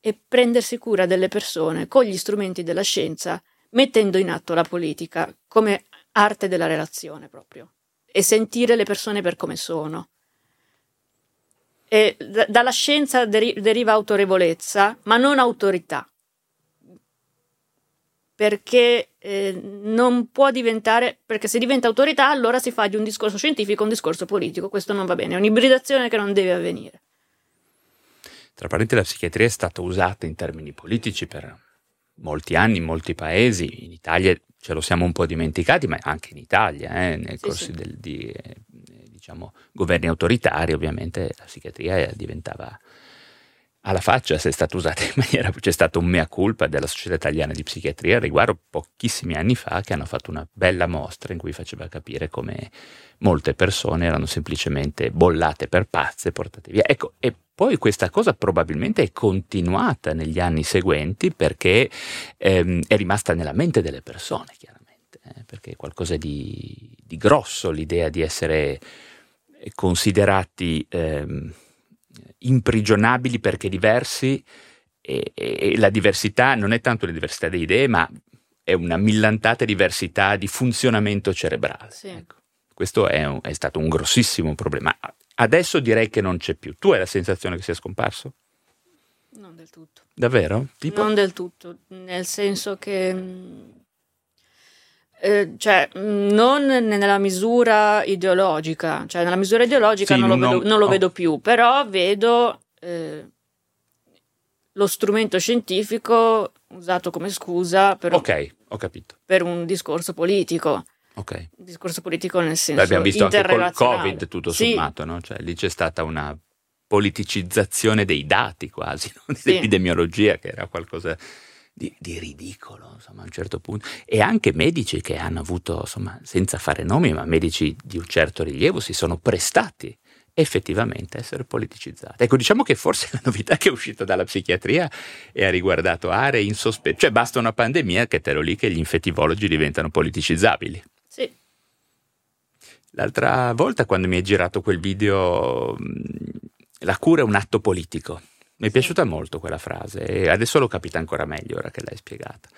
e prendersi cura delle persone con gli strumenti della scienza mettendo in atto la politica come arte della relazione proprio e sentire le persone per come sono. E d- dalla scienza deri- deriva autorevolezza, ma non autorità, perché eh, non può diventare, perché se diventa autorità allora si fa di un discorso scientifico un discorso politico, questo non va bene, è un'ibridazione che non deve avvenire. Tra parentesi, la psichiatria è stata usata in termini politici per molti anni in molti paesi, in Italia ce lo siamo un po' dimenticati, ma anche in Italia, eh, nel sì, corso sì. Del, di eh, diciamo, governi autoritari, ovviamente la psichiatria diventava alla faccia se è stata usata in maniera, c'è stato un mea culpa della Società Italiana di Psichiatria riguardo pochissimi anni fa che hanno fatto una bella mostra in cui faceva capire come molte persone erano semplicemente bollate per pazze e portate via. Ecco, e poi questa cosa probabilmente è continuata negli anni seguenti perché ehm, è rimasta nella mente delle persone, chiaramente, eh, perché è qualcosa di, di, grosso l'idea di essere considerati ehm, imprigionabili perché diversi e, e, la diversità non è tanto la diversità di idee, ma è una millantata diversità di funzionamento cerebrale. Sì. Ecco. Questo è, un, è, stato un grossissimo problema. Adesso direi che non c'è più. Tu hai la sensazione che sia scomparso? Non del tutto. Davvero? Tipo? Non del tutto, nel senso che... Eh, cioè, mm, non nella misura ideologica, cioè nella misura ideologica sì, non, lo, non, vedo, non lo oh. vedo, più, però vedo eh, lo strumento scientifico usato come scusa per, okay, un, per un discorso politico. Ok. Discorso politico nel senso Beh, abbiamo visto anche col Covid tutto sì. sommato, no? Cioè lì c'è stata una politicizzazione dei dati quasi, no? dell'epidemiologia sì. che era qualcosa di, di, ridicolo, insomma, a un certo punto. E anche medici che hanno avuto, insomma, senza fare nomi, ma medici di un certo rilievo si sono prestati effettivamente a essere politicizzati. Ecco, diciamo che forse la novità che è uscita dalla psichiatria e ha riguardato aree insospette, cioè basta una pandemia che te lo lì che gli infettivologi diventano politicizzabili. Sì. L'altra volta quando mi hai girato quel video, la cura è un atto politico. Mi è piaciuta molto quella frase e adesso l'ho capita ancora meglio ora che l'hai spiegata.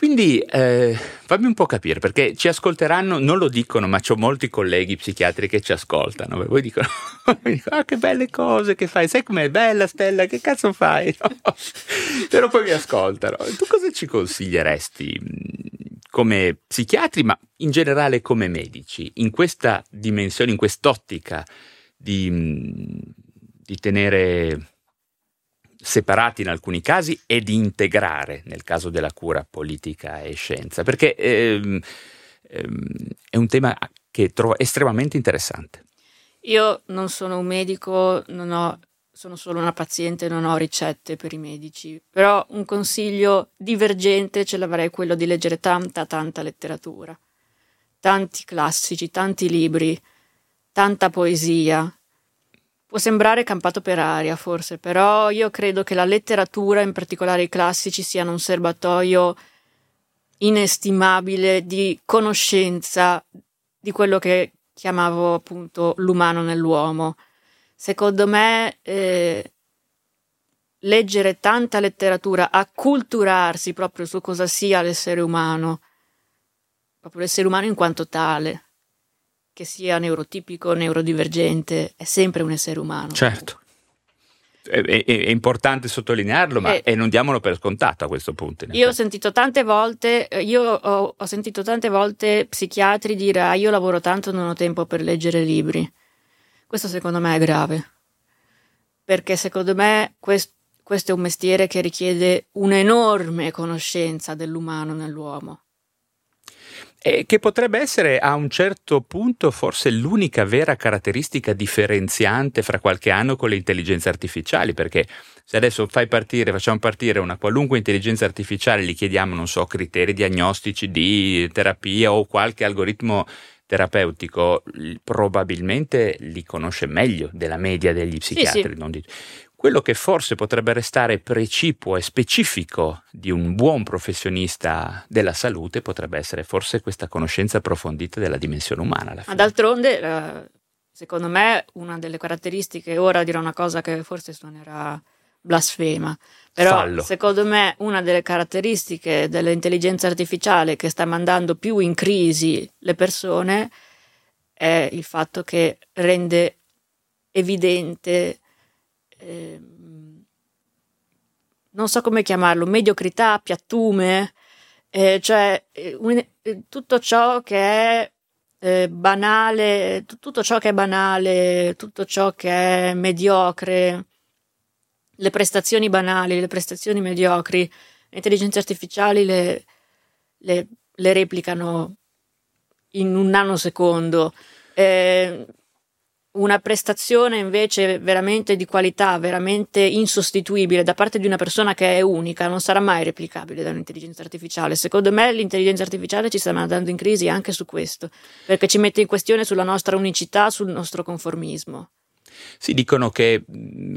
Quindi eh, fammi un po' capire, perché ci ascolteranno, non lo dicono, ma ho molti colleghi psichiatri che ci ascoltano. Poi dicono, ah che belle cose che fai, sai com'è bella Stella, che cazzo fai? Però poi mi ascoltano. Tu cosa ci consiglieresti come psichiatri, ma in generale come medici, in questa dimensione, in quest'ottica di, di tenere separati in alcuni casi e di integrare nel caso della cura politica e scienza, perché ehm, ehm, è un tema che trovo estremamente interessante. Io non sono un medico, ho sono solo una paziente, non ho ricette per i medici, però un consiglio divergente ce l'avrei quello di leggere tanta, tanta letteratura, tanti classici, tanti libri, tanta poesia. Può sembrare campato per aria, forse, però io credo che la letteratura, in particolare i classici, siano un serbatoio inestimabile di conoscenza di quello che chiamavo appunto l'umano nell'uomo. Secondo me eh, leggere tanta letteratura, acculturarsi proprio su cosa sia l'essere umano, proprio l'essere umano in quanto tale, che sia neurotipico, neurodivergente, è sempre un essere umano. Certo. È, è, è importante sottolinearlo, ma e, non diamolo per scontato a questo punto. Io ho sentito tante volte, eh, io ho, ho sentito tante volte psichiatri dire: ah, io lavoro tanto, non ho tempo per leggere libri. Questo secondo me è grave. perché secondo me questo questo è un mestiere che richiede un'enorme conoscenza dell'umano nell'uomo. E che potrebbe essere a un certo punto forse l'unica vera caratteristica differenziante fra qualche anno con le intelligenze artificiali, perché se adesso fai partire, facciamo partire una qualunque intelligenza artificiale, gli chiediamo, non so, criteri diagnostici di terapia o qualche algoritmo terapeutico, probabilmente li conosce meglio della media degli psichiatri. Sì, sì. Di... Quello che forse potrebbe restare precipuo e specifico di un buon professionista della salute potrebbe essere forse questa conoscenza approfondita della dimensione umana. Ma d'altronde, eh, secondo me, una delle caratteristiche, ora dirò una cosa che forse suonerà blasfema, però Fallo. secondo me una delle caratteristiche dell'intelligenza artificiale che sta mandando più in crisi le persone è il fatto che rende evidente eh, non so come chiamarlo, mediocrità, piattume, eh, cioè eh, un, eh, tutto ciò che è eh, banale, tutto ciò che è banale, tutto ciò che è mediocre, le prestazioni banali, le prestazioni mediocri, le intelligenze artificiali le, le, le replicano in un nanosecondo. Eh, una prestazione invece veramente di qualità, veramente insostituibile da parte di una persona che è unica, non sarà mai replicabile da un'intelligenza artificiale. Secondo me l'intelligenza artificiale ci sta mandando in crisi anche su questo, perché ci mette in questione sulla nostra unicità, sul nostro conformismo. Sì, dicono che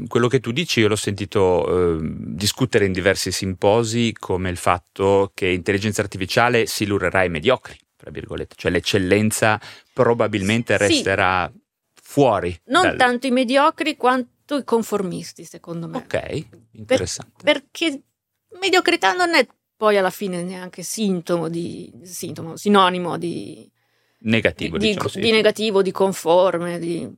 quello che tu dici io l'ho sentito eh, discutere in diversi simposi come il fatto che intelligenza artificiale si lurerà ai mediocri, tra virgolette, cioè l'eccellenza probabilmente resterà sì fuori. Non dal... tanto i mediocri quanto i conformisti, secondo me. Ok, interessante. Per, perché mediocrità non è poi alla fine neanche sintomo di sintomo, sinonimo di negativo, di, diciamo, di, di negativo, di conforme, di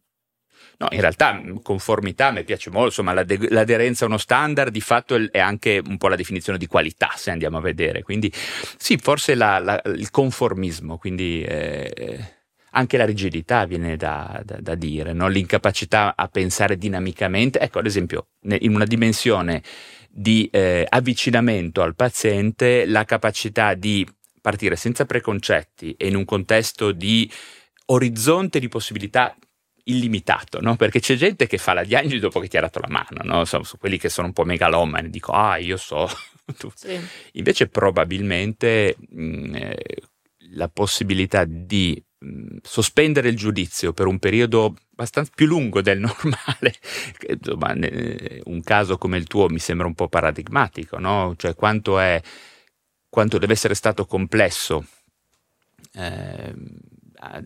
No, in realtà conformità mi piace molto, insomma l'ade- l'aderenza a uno standard di fatto è anche un po' la definizione di qualità se andiamo a vedere, quindi sì, forse la, la, il conformismo, quindi eh, anche la rigidità viene da, da, da dire, no? l'incapacità a pensare dinamicamente. Ecco, ad esempio, in una dimensione di eh, avvicinamento al paziente, la capacità di partire senza preconcetti e in un contesto di orizzonte di possibilità illimitato, no? perché c'è gente che fa la diagnosi dopo che ti ha dato la mano, no? su, su quelli che sono un po' megalomani, dico ah io so, sì. invece probabilmente mh, eh, la possibilità di sospendere il giudizio per un periodo abbastanza più lungo del normale, insomma, un caso come il tuo mi sembra un po' paradigmatico, no? Cioè quanto, è, quanto deve essere stato complesso eh,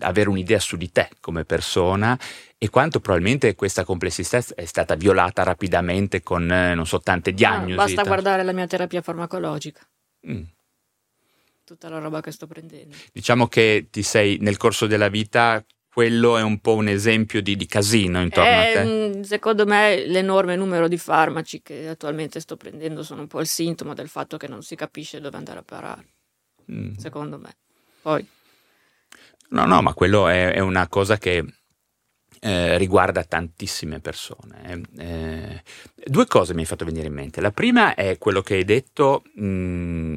avere un'idea su di te come persona e quanto probabilmente questa complessità è stata violata rapidamente con, non so, tante diagnosi. Ah, basta guardare la mia terapia farmacologica. Mm tutta la roba che sto prendendo. Diciamo che ti sei nel corso della vita quello è un po' un esempio di, di casino intorno eh, a te. Mm, secondo me l'enorme numero di farmaci che attualmente sto prendendo sono un po' il sintomo del fatto che non si capisce dove andare a parare. Mm. Secondo me. Poi. No, no, ma quello è, è una cosa che eh, riguarda tantissime persone. Eh, due cose mi hai fatto venire in mente. La prima è quello che hai detto, mh, mm,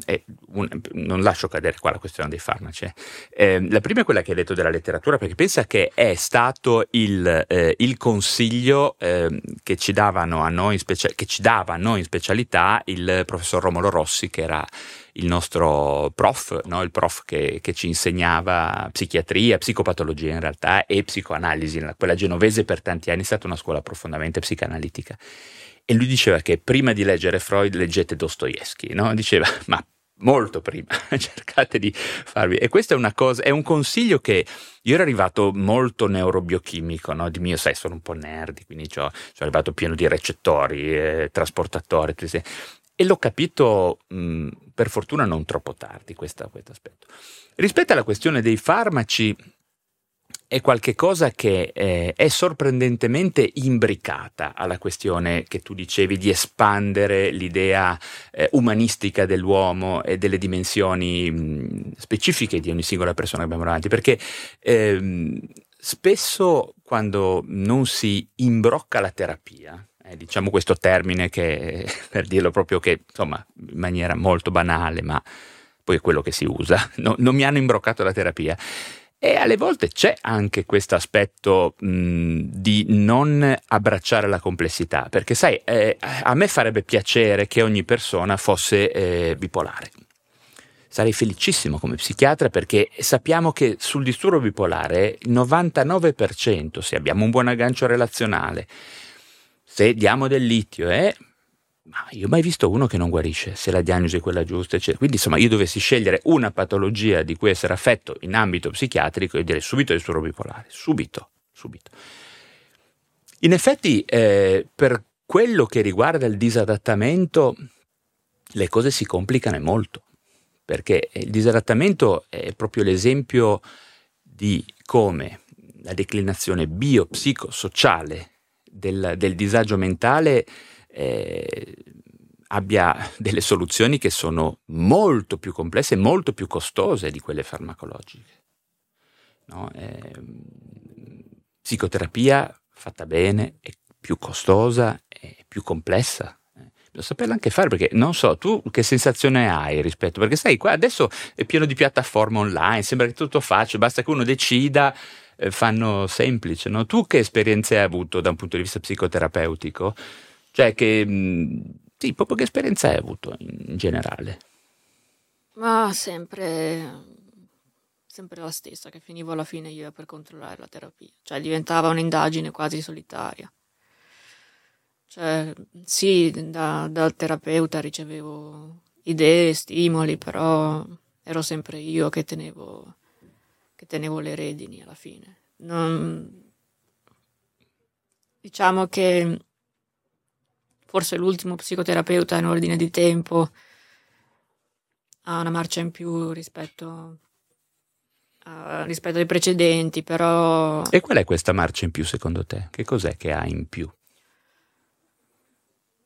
un, non lascio cadere qua la questione dei farmaci. Eh, la prima è quella che hai detto della letteratura, perché pensa che è stato il, eh, il consiglio ehm, che ci, davano a noi specia- che ci dava a noi in specialità il professor Romolo Rossi, che era il nostro prof, no? il prof che, che, ci insegnava psichiatria, psicopatologia in realtà e psicoanalisi. Quella genovese per tanti anni è stata una scuola profondamente psicanalitica. E lui diceva che prima di leggere Freud leggete Dostoevsky, no? Diceva, ma molto prima, cercate di farvi. E questo è una cosa, è un consiglio che io ero arrivato molto neurobiochimico, no? di mio, sai, sono un po' nerd, quindi sono arrivato pieno di recettori, eh, trasportatori, e l'ho capito mh, per fortuna non troppo tardi questo aspetto. Rispetto alla questione dei farmaci, è qualcosa che eh, è sorprendentemente imbricata alla questione che tu dicevi di espandere l'idea eh, umanistica dell'uomo e delle dimensioni mh, specifiche di ogni singola persona che abbiamo davanti, perché ehm, spesso quando non si imbrocca la terapia, diciamo questo termine che, per dirlo proprio che, insomma, in maniera molto banale, ma poi è quello che si usa. No, non mi hanno imbroccato la terapia. E alle volte c'è anche questo aspetto di non abbracciare la complessità, perché sai, eh, a me farebbe piacere che ogni persona fosse eh, bipolare. Sarei felicissimo come psichiatra perché sappiamo che sul disturbo bipolare il 99%, se abbiamo un buon aggancio relazionale, se diamo del litio, eh, ma io ho mai visto uno che non guarisce, se la diagnosi è quella giusta, eccetera. Quindi, insomma, io dovessi scegliere una patologia di cui essere affetto in ambito psichiatrico, io direi subito disturbo bipolare, subito, subito. In effetti, eh, per quello che riguarda il disadattamento, le cose si complicano molto, perché il disadattamento è proprio l'esempio di come la declinazione biopsicosociale del, del disagio mentale eh, abbia delle soluzioni che sono molto più complesse molto più costose di quelle farmacologiche. No? Eh, psicoterapia fatta bene è più costosa e più complessa. Eh, Devo saperla anche fare perché non so, tu che sensazione hai rispetto? Perché sai, qua adesso è pieno di piattaforme online, sembra che tutto facile, basta che uno decida, eh, fanno semplice. No? Tu che esperienze hai avuto da un punto di vista psicoterapeutico? Cioè che, sì, proprio che esperienza hai avuto in generale? Ma sempre, sempre la stessa, che finivo alla fine io per controllare la terapia. Cioè diventava un'indagine quasi solitaria. Cioè, sì, da, dal terapeuta ricevevo idee, stimoli, però ero sempre io che tenevo, che tenevo le redini alla fine. Non, diciamo che forse l'ultimo psicoterapeuta in ordine di tempo ha una marcia in più rispetto, a, rispetto ai precedenti, però... E qual è questa marcia in più secondo te? Che cos'è che ha in più?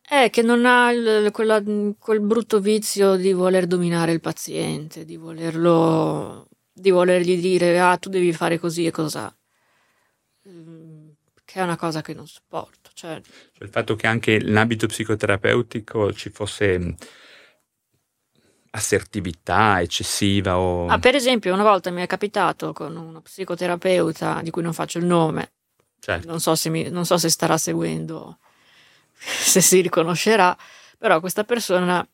È che non ha il, quella, quel brutto vizio di voler dominare il paziente, di volerlo, di volergli dire ah tu devi fare così e cos'ha che è una cosa che non sopporto. Cioè... cioè il fatto che anche in ambito psicoterapeutico ci fosse mm, assertività eccessiva o... Ah, per esempio, una volta mi è capitato con uno psicoterapeuta di cui non faccio il nome, certo. non, so mi, non, so se starà seguendo, se si riconoscerà, però questa persona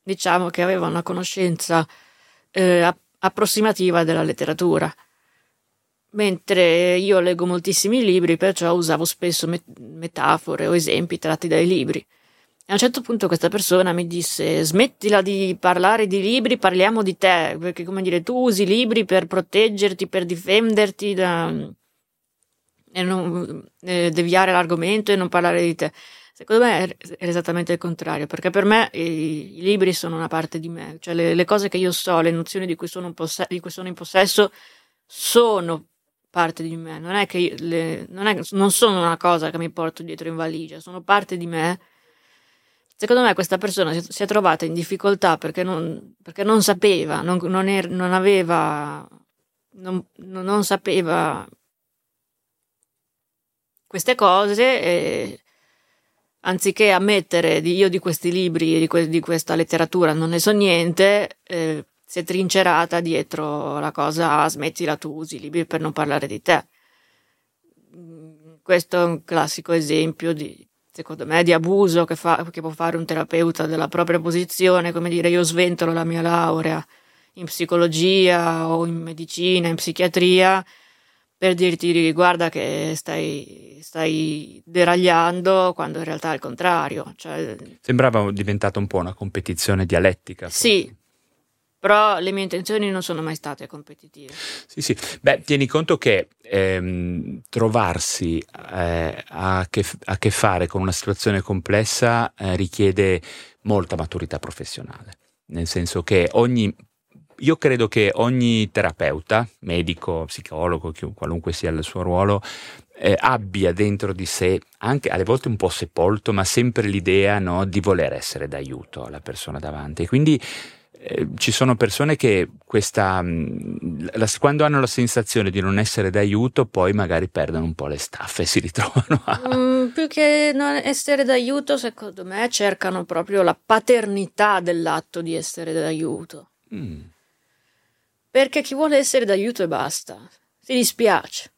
diciamo che aveva una conoscenza eh, approssimativa della letteratura mentre io leggo moltissimi libri, perciò usavo spesso met- metafore o esempi tratti dai libri. E a un certo punto questa persona mi disse smettila di parlare di libri, parliamo di te, perché come dire tu usi libri per proteggerti, per difenderti da... e non eh, deviare l'argomento e non parlare di te. Secondo me è esattamente il contrario, perché per me i, i libri sono una parte di me, cioè le, le, cose che io so, le nozioni di cui sono, posse- di cui sono in possesso sono parte di me, non è che le, non, è, non sono una cosa che mi porto dietro in valigia, sono parte di me. Secondo me questa persona si, si è trovata in difficoltà perché non, perché non sapeva, non, non, er, non aveva, non, sapeva queste cose e anziché ammettere di io di questi libri, di, que, di questa letteratura non ne so niente, eh, si è trincerata dietro la cosa ah, smettila tu usi i libri per non parlare di te. Questo è un classico esempio di, secondo me, di abuso che, fa, che può fare un terapeuta della propria posizione, come dire io sventolo la mia laurea in psicologia o in medicina, in psichiatria, per dirti guarda che stai, stai deragliando quando in realtà è il contrario. Cioè, Sembrava diventata un po' una competizione dialettica. Forse. Sì, però le mie intenzioni non sono mai state competitive. Sì, sì. Beh, tieni conto che ehm, trovarsi eh, a, che, a, che, fare con una situazione complessa eh, richiede molta maturità professionale, nel senso che ogni io credo che ogni terapeuta, medico, psicologo, qualunque sia il suo ruolo, eh, abbia dentro di sé, anche alle volte un po' sepolto, ma sempre l'idea no, di voler essere d'aiuto alla persona davanti. Quindi eh, ci sono persone che questa, mm, la, quando hanno la sensazione di non essere d'aiuto, poi magari perdono un po' le staffe e si ritrovano a... Mm, più che non essere d'aiuto, secondo me cercano proprio la paternità dell'atto di essere d'aiuto. Mm. Perché chi vuole essere d'aiuto e basta, si dispiace.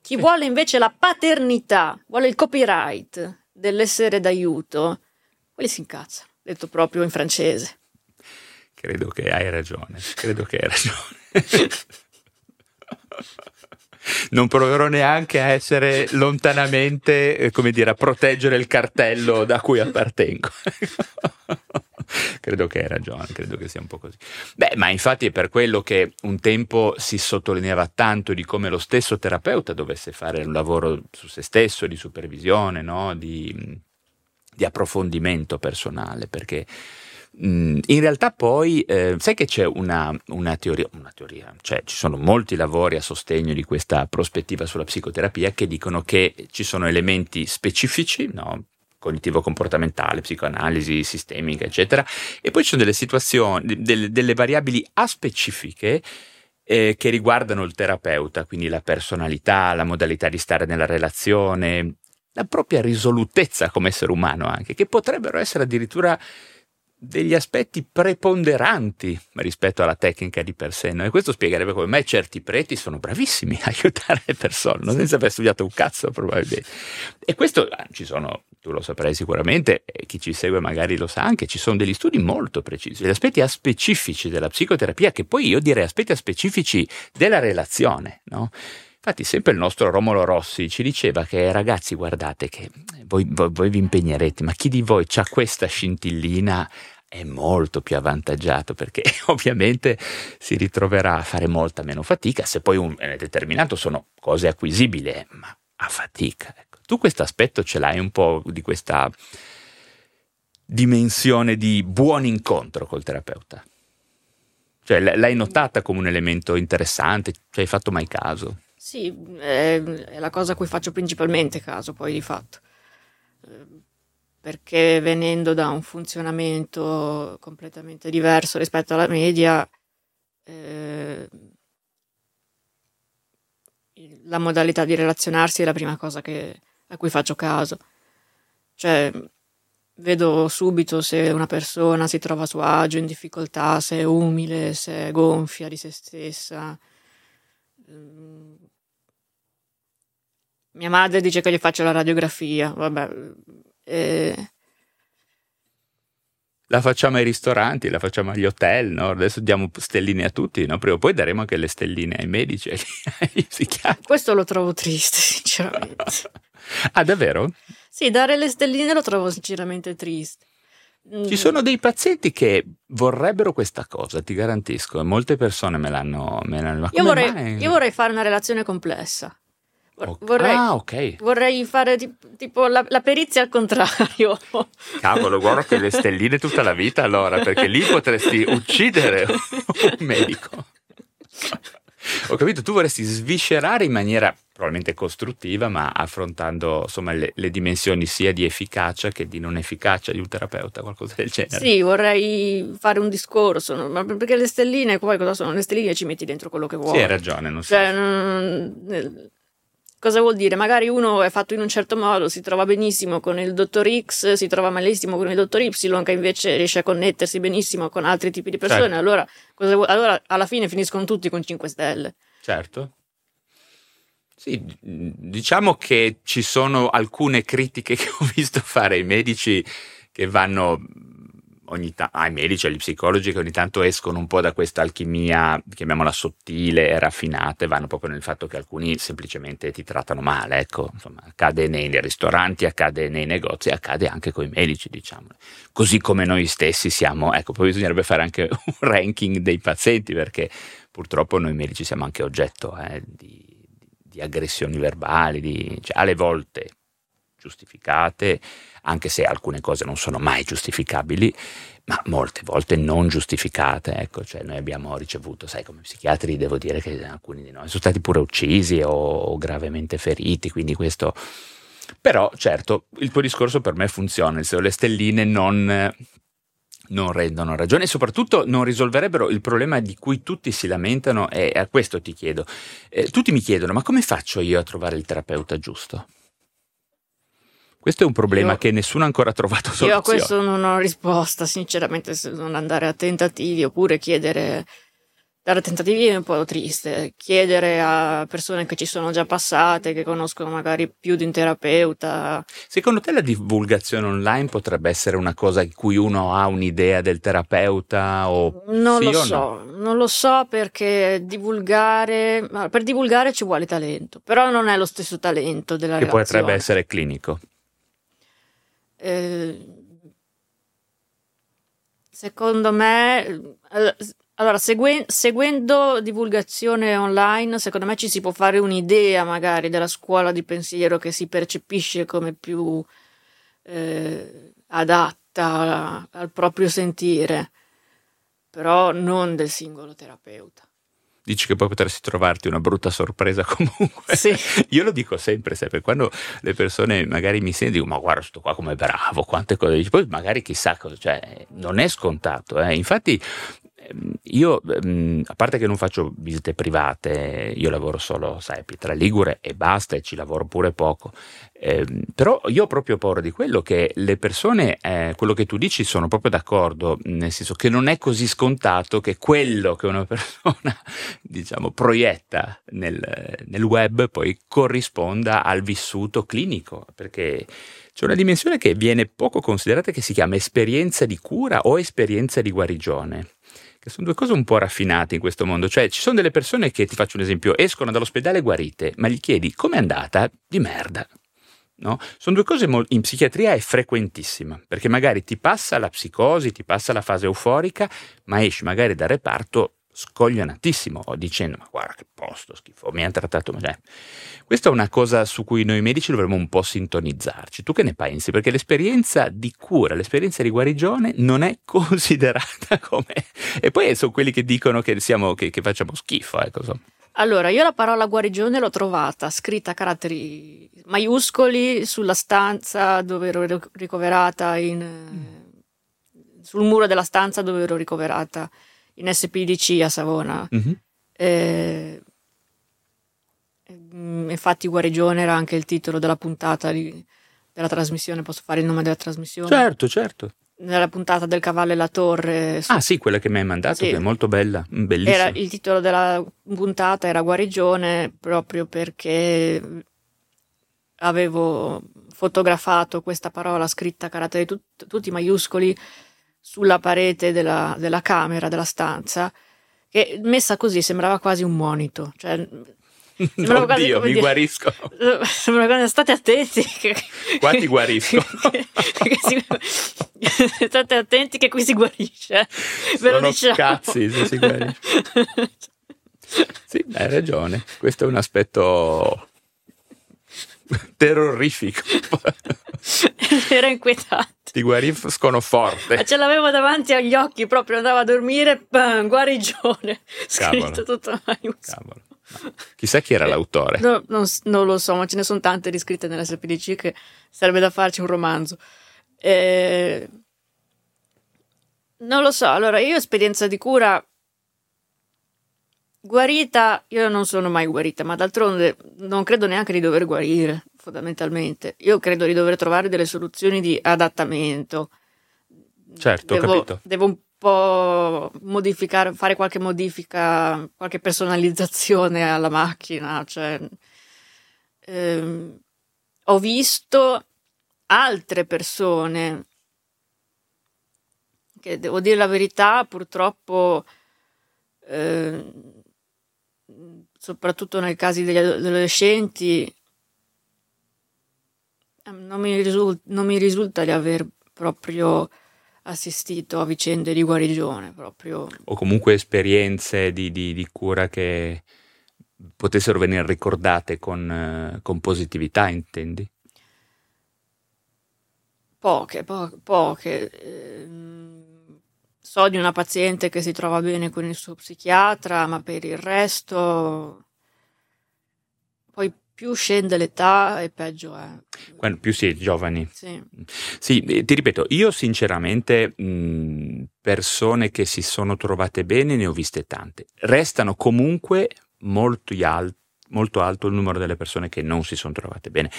Chi sì. vuole invece la paternità, vuole il copyright dell'essere d'aiuto, quelli si incazzano detto proprio in francese. Credo che hai ragione, credo che hai ragione. non proverò neanche a essere lontanamente, eh, come dire, a proteggere il cartello da cui appartengo. Credo che hai ragione, credo che sia un po' così. Beh, ma infatti è per quello che un tempo si sottolineava tanto di come lo stesso terapeuta dovesse fare un lavoro su se stesso, di supervisione, no? di di approfondimento personale, perché in realtà poi eh, sai che c'è una, una, teoria, una teoria, cioè ci sono molti lavori a sostegno di questa prospettiva sulla psicoterapia che dicono che ci sono elementi specifici, no? Cognitivo-comportamentale, psicoanalisi sistemica, eccetera, e poi ci sono delle situazioni, delle, delle variabili aspecifiche eh, che riguardano il terapeuta, quindi la personalità, la modalità di stare nella relazione, la propria risolutezza come essere umano anche, che potrebbero essere addirittura degli aspetti preponderanti rispetto alla tecnica di per sé. No? E questo spiegherebbe come mai certi preti sono bravissimi a aiutare le persone, non senza aver studiato un cazzo probabilmente. E questo ah, ci sono, tu lo saprai sicuramente, e chi ci segue magari lo sa anche, ci sono degli studi molto precisi, degli aspetti specifici della psicoterapia, che poi io direi aspetti specifici della relazione, no? Infatti sempre il nostro Romolo Rossi ci diceva che ragazzi guardate che voi, voi, voi vi impegnerete, ma chi di voi ha questa scintillina è molto più avvantaggiato perché ovviamente si ritroverà a fare molta meno fatica se poi un, è determinato sono cose acquisibili, eh, ma a fatica. Tu questo aspetto ce l'hai un po' di questa dimensione di buon incontro col terapeuta? Cioè l'hai notata come un elemento interessante? Ci hai fatto mai caso? Sì, è, è, la cosa a cui faccio principalmente caso poi di fatto, perché venendo da un funzionamento completamente diverso rispetto alla media, eh, la modalità di relazionarsi è la prima cosa che, a cui faccio caso. Cioè, vedo subito se una persona si trova a suo agio, in difficoltà, se è umile, se è gonfia di se stessa mia madre dice che gli faccio la radiografia, vabbè. Eh... La facciamo ai ristoranti, la facciamo agli hotel, no? Adesso diamo stelline a tutti, no? Prima o poi daremo anche le stelline ai medici, ai psichiatri. Questo lo trovo triste, sinceramente. ah, davvero? Sì, dare le stelline lo trovo sinceramente triste. Ci sono dei pazienti che vorrebbero questa cosa, ti garantisco, molte persone me l'hanno... Me l'hanno io, vorrei, io vorrei fare una relazione complessa. Vorrei, ah, ok. Vorrei fare tipo la, la, perizia al contrario. Cavolo, guarda che le stelline tutta la vita allora, perché lì potresti uccidere un medico. Ho capito, tu vorresti sviscerare in maniera probabilmente costruttiva, ma affrontando insomma, le, le, dimensioni sia di efficacia che di non efficacia di un terapeuta, qualcosa del genere. Sì, vorrei fare un discorso, no? ma perché le stelline, poi cosa sono? Le stelline ci metti dentro quello che vuoi. Sì, hai ragione, non cioè, so. non, Cosa vuol dire? Magari uno è fatto in un certo modo, si trova benissimo con il dottor X, si trova malissimo con il dottor Y, che invece riesce a connettersi benissimo con altri tipi di persone. Certo. Allora, vuol... allora, alla fine finiscono tutti con 5 stelle. Certo. Sì, diciamo che ci sono alcune critiche che ho visto fare ai medici che vanno ogni ta- ai medici, agli psicologi che ogni tanto escono un po' da questa alchimia, chiamiamola sottile e raffinata, e vanno proprio nel fatto che alcuni semplicemente ti trattano male, ecco, insomma, accade nei ristoranti, accade nei negozi, accade anche con i medici, diciamo. Così come noi stessi siamo, ecco, poi bisognerebbe fare anche un ranking dei pazienti, perché purtroppo noi medici siamo anche oggetto eh, di, di, aggressioni verbali, di, cioè, alle volte giustificate, anche se alcune cose non sono mai giustificabili, ma molte volte non giustificate. Ecco, cioè noi abbiamo ricevuto, sai, come psichiatri devo dire che alcuni di noi sono stati pure uccisi o, o gravemente feriti, quindi questo... Però certo, il tuo discorso per me funziona, le stelline non non rendono ragione e soprattutto non risolverebbero il problema di cui tutti si lamentano e a questo ti chiedo. Eh, tutti mi chiedono ma come faccio io a trovare il terapeuta giusto? Questo è un problema io, che nessuno ha ancora trovato soluzione. Io a questo non ho risposta, sinceramente, se non andare a tentativi oppure chiedere dare tentativi è un po' triste. Chiedere a persone che ci sono già passate, che conoscono magari più di un terapeuta. Secondo te la divulgazione online potrebbe essere una cosa di cui uno ha un'idea del terapeuta? O non sì lo o so, no? non lo so perché divulgare, per divulgare ci vuole talento, però non è lo stesso talento della che relazione. potrebbe essere clinico. Eh, secondo me allora, seguen- seguendo divulgazione online, secondo me ci si può fare un'idea magari della scuola di pensiero che si percepisce come più eh, adatta al proprio sentire, però non del singolo terapeuta. Dici che poi potresti trovarti una brutta sorpresa comunque. Sì. Io lo dico sempre, sempre, quando le persone magari mi sentono, dico ma guarda sto qua come bravo, quante cose dici, poi magari chissà cosa, cioè non è scontato. Eh. Infatti io, ehm, a parte che non faccio visite private, io lavoro solo, sai, Pietra Ligure e basta, e ci lavoro pure poco. Eh, però io ho proprio paura di quello che le persone, eh, quello che tu dici, sono proprio d'accordo, nel senso che non è così scontato che quello che una persona, diciamo, proietta nel, nel web poi corrisponda al vissuto clinico, perché c'è una dimensione che viene poco considerata che si chiama esperienza di cura o esperienza di guarigione che sono due cose un po' raffinate in questo mondo. Cioè, ci sono delle persone che, ti faccio un esempio, escono dall'ospedale guarite, ma gli chiedi com'è andata? Di merda. No? Sono due cose in psichiatria è frequentissima, perché magari ti passa la psicosi, ti passa la fase euforica, ma esci magari dal reparto scoglionatissimo dicendo ma guarda che posto schifo mi hanno trattato cioè, questa è una cosa su cui noi medici dovremmo un po' sintonizzarci tu che ne pensi? perché l'esperienza di cura l'esperienza di guarigione non è considerata come e poi sono quelli che dicono che, siamo, che, che facciamo schifo ecco, so. allora io la parola guarigione l'ho trovata scritta a caratteri maiuscoli sulla stanza dove ero ricoverata in, mm. sul muro della stanza dove ero ricoverata in SPDC a Savona. Mm-hmm. Eh, infatti Guarigione era anche il titolo della puntata di, della trasmissione, posso fare il nome della trasmissione? Certo, certo. Nella puntata del cavallo e la torre. Su... Ah sì, quella che mi hai mandato, sì. che è molto bella, mm, bellissima. Era, il titolo della puntata era Guarigione proprio perché avevo fotografato questa parola scritta a caratteri tut- tutti maiuscoli sulla parete della, della camera, della stanza, che messa così sembrava quasi un monito. Cioè, Oddio, quasi, mi dire, guarisco. Sembrava, state attenti. Che, Qua ti guarisco. Che, che si, state attenti che qui si guarisce. Sono diciamo. cazzi se si guarisce. sì, hai ragione. Questo è un aspetto terrorifico. Era inquietante. Ti guariscono forte. Ma ce l'avevo davanti agli occhi, proprio andavo a dormire, bam, guarigione. Scritto Cavolo. tutto Cavolo. No. Chissà chi era l'autore. No, non, non, lo so, ma ce ne sono tante riscritte nella SPDC che sarebbe da farci un romanzo. Eh, non lo so, allora io esperienza di cura guarita, io non sono mai guarita, ma d'altronde non credo neanche di dover guarire, fondamentalmente. Io credo di dover trovare delle soluzioni di adattamento. Certo, devo, ho capito. Devo un po' modificare, fare qualche modifica, qualche personalizzazione alla macchina. Cioè, ehm, ho visto altre persone che, devo dire la verità, purtroppo... Eh, soprattutto nei casi degli adolescenti, ehm, non mi, risulta, non mi risulta di aver proprio assistito a vicende di guarigione. Proprio. O comunque esperienze di, di, di cura che potessero venire ricordate con, con positività, intendi? Poche, po- poche. Eh, So di una paziente che si trova bene con il suo psichiatra, ma per il resto poi più scende l'età e peggio è. Quando più si è giovani. Sì. sì eh, ti ripeto, io sinceramente mh, persone che si sono trovate bene ne ho viste tante. Restano comunque molto, al- molto alto il numero delle persone che non si sono trovate bene.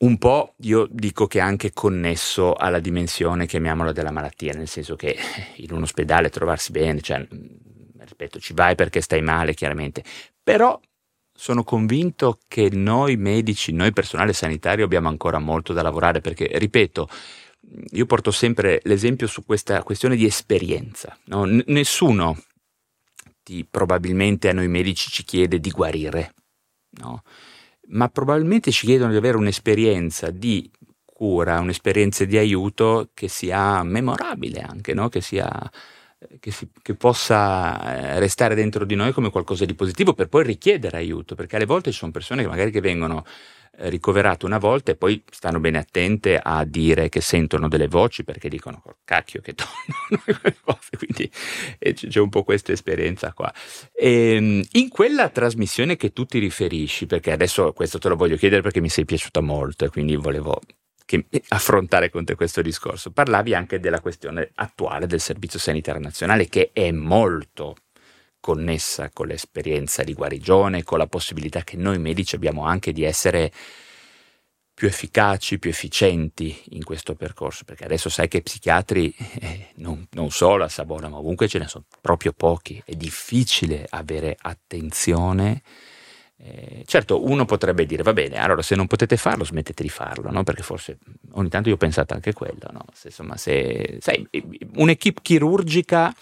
Un po' io dico che è anche connesso alla dimensione, chiamiamola, della malattia, nel senso che in un ospedale trovarsi bene, cioè, ripeto, ci vai perché stai male, chiaramente, però sono convinto che noi medici, noi personale sanitario abbiamo ancora molto da lavorare perché, ripeto, io porto sempre l'esempio su questa questione di esperienza. No? N- nessuno ti, probabilmente a noi medici ci chiede di guarire, no? Ma probabilmente ci chiedono di avere un'esperienza di cura, un'esperienza di aiuto che sia memorabile anche, no? che sia che, si, che, possa eh, restare dentro di noi come qualcosa di positivo per poi richiedere aiuto, perché alle volte ci sono persone che magari che vengono ricoverate una volta e poi stanno bene attente a dire che sentono delle voci perché dicono cacchio che tornano quindi eh, c'è un po' questa esperienza qua. E, ehm, in quella trasmissione che tu ti riferisci, perché adesso questo te lo voglio chiedere perché mi sei piaciuta molto e quindi volevo che affrontare con te questo discorso. Parlavi anche della questione attuale del Servizio Sanitario Nazionale che è molto connessa con l'esperienza di guarigione, con la possibilità che noi medici abbiamo anche di essere più efficaci, più efficienti in questo percorso, perché adesso sai che psichiatri eh, non, non, solo a Savona, ma ovunque ce ne sono proprio pochi, è difficile avere attenzione eh, certo, uno potrebbe dire, va bene, allora se non potete farlo, smettete di farlo, no? perché forse ogni tanto io ho pensato anche quello, no? se, insomma, se, sai, un'equipe chirurgica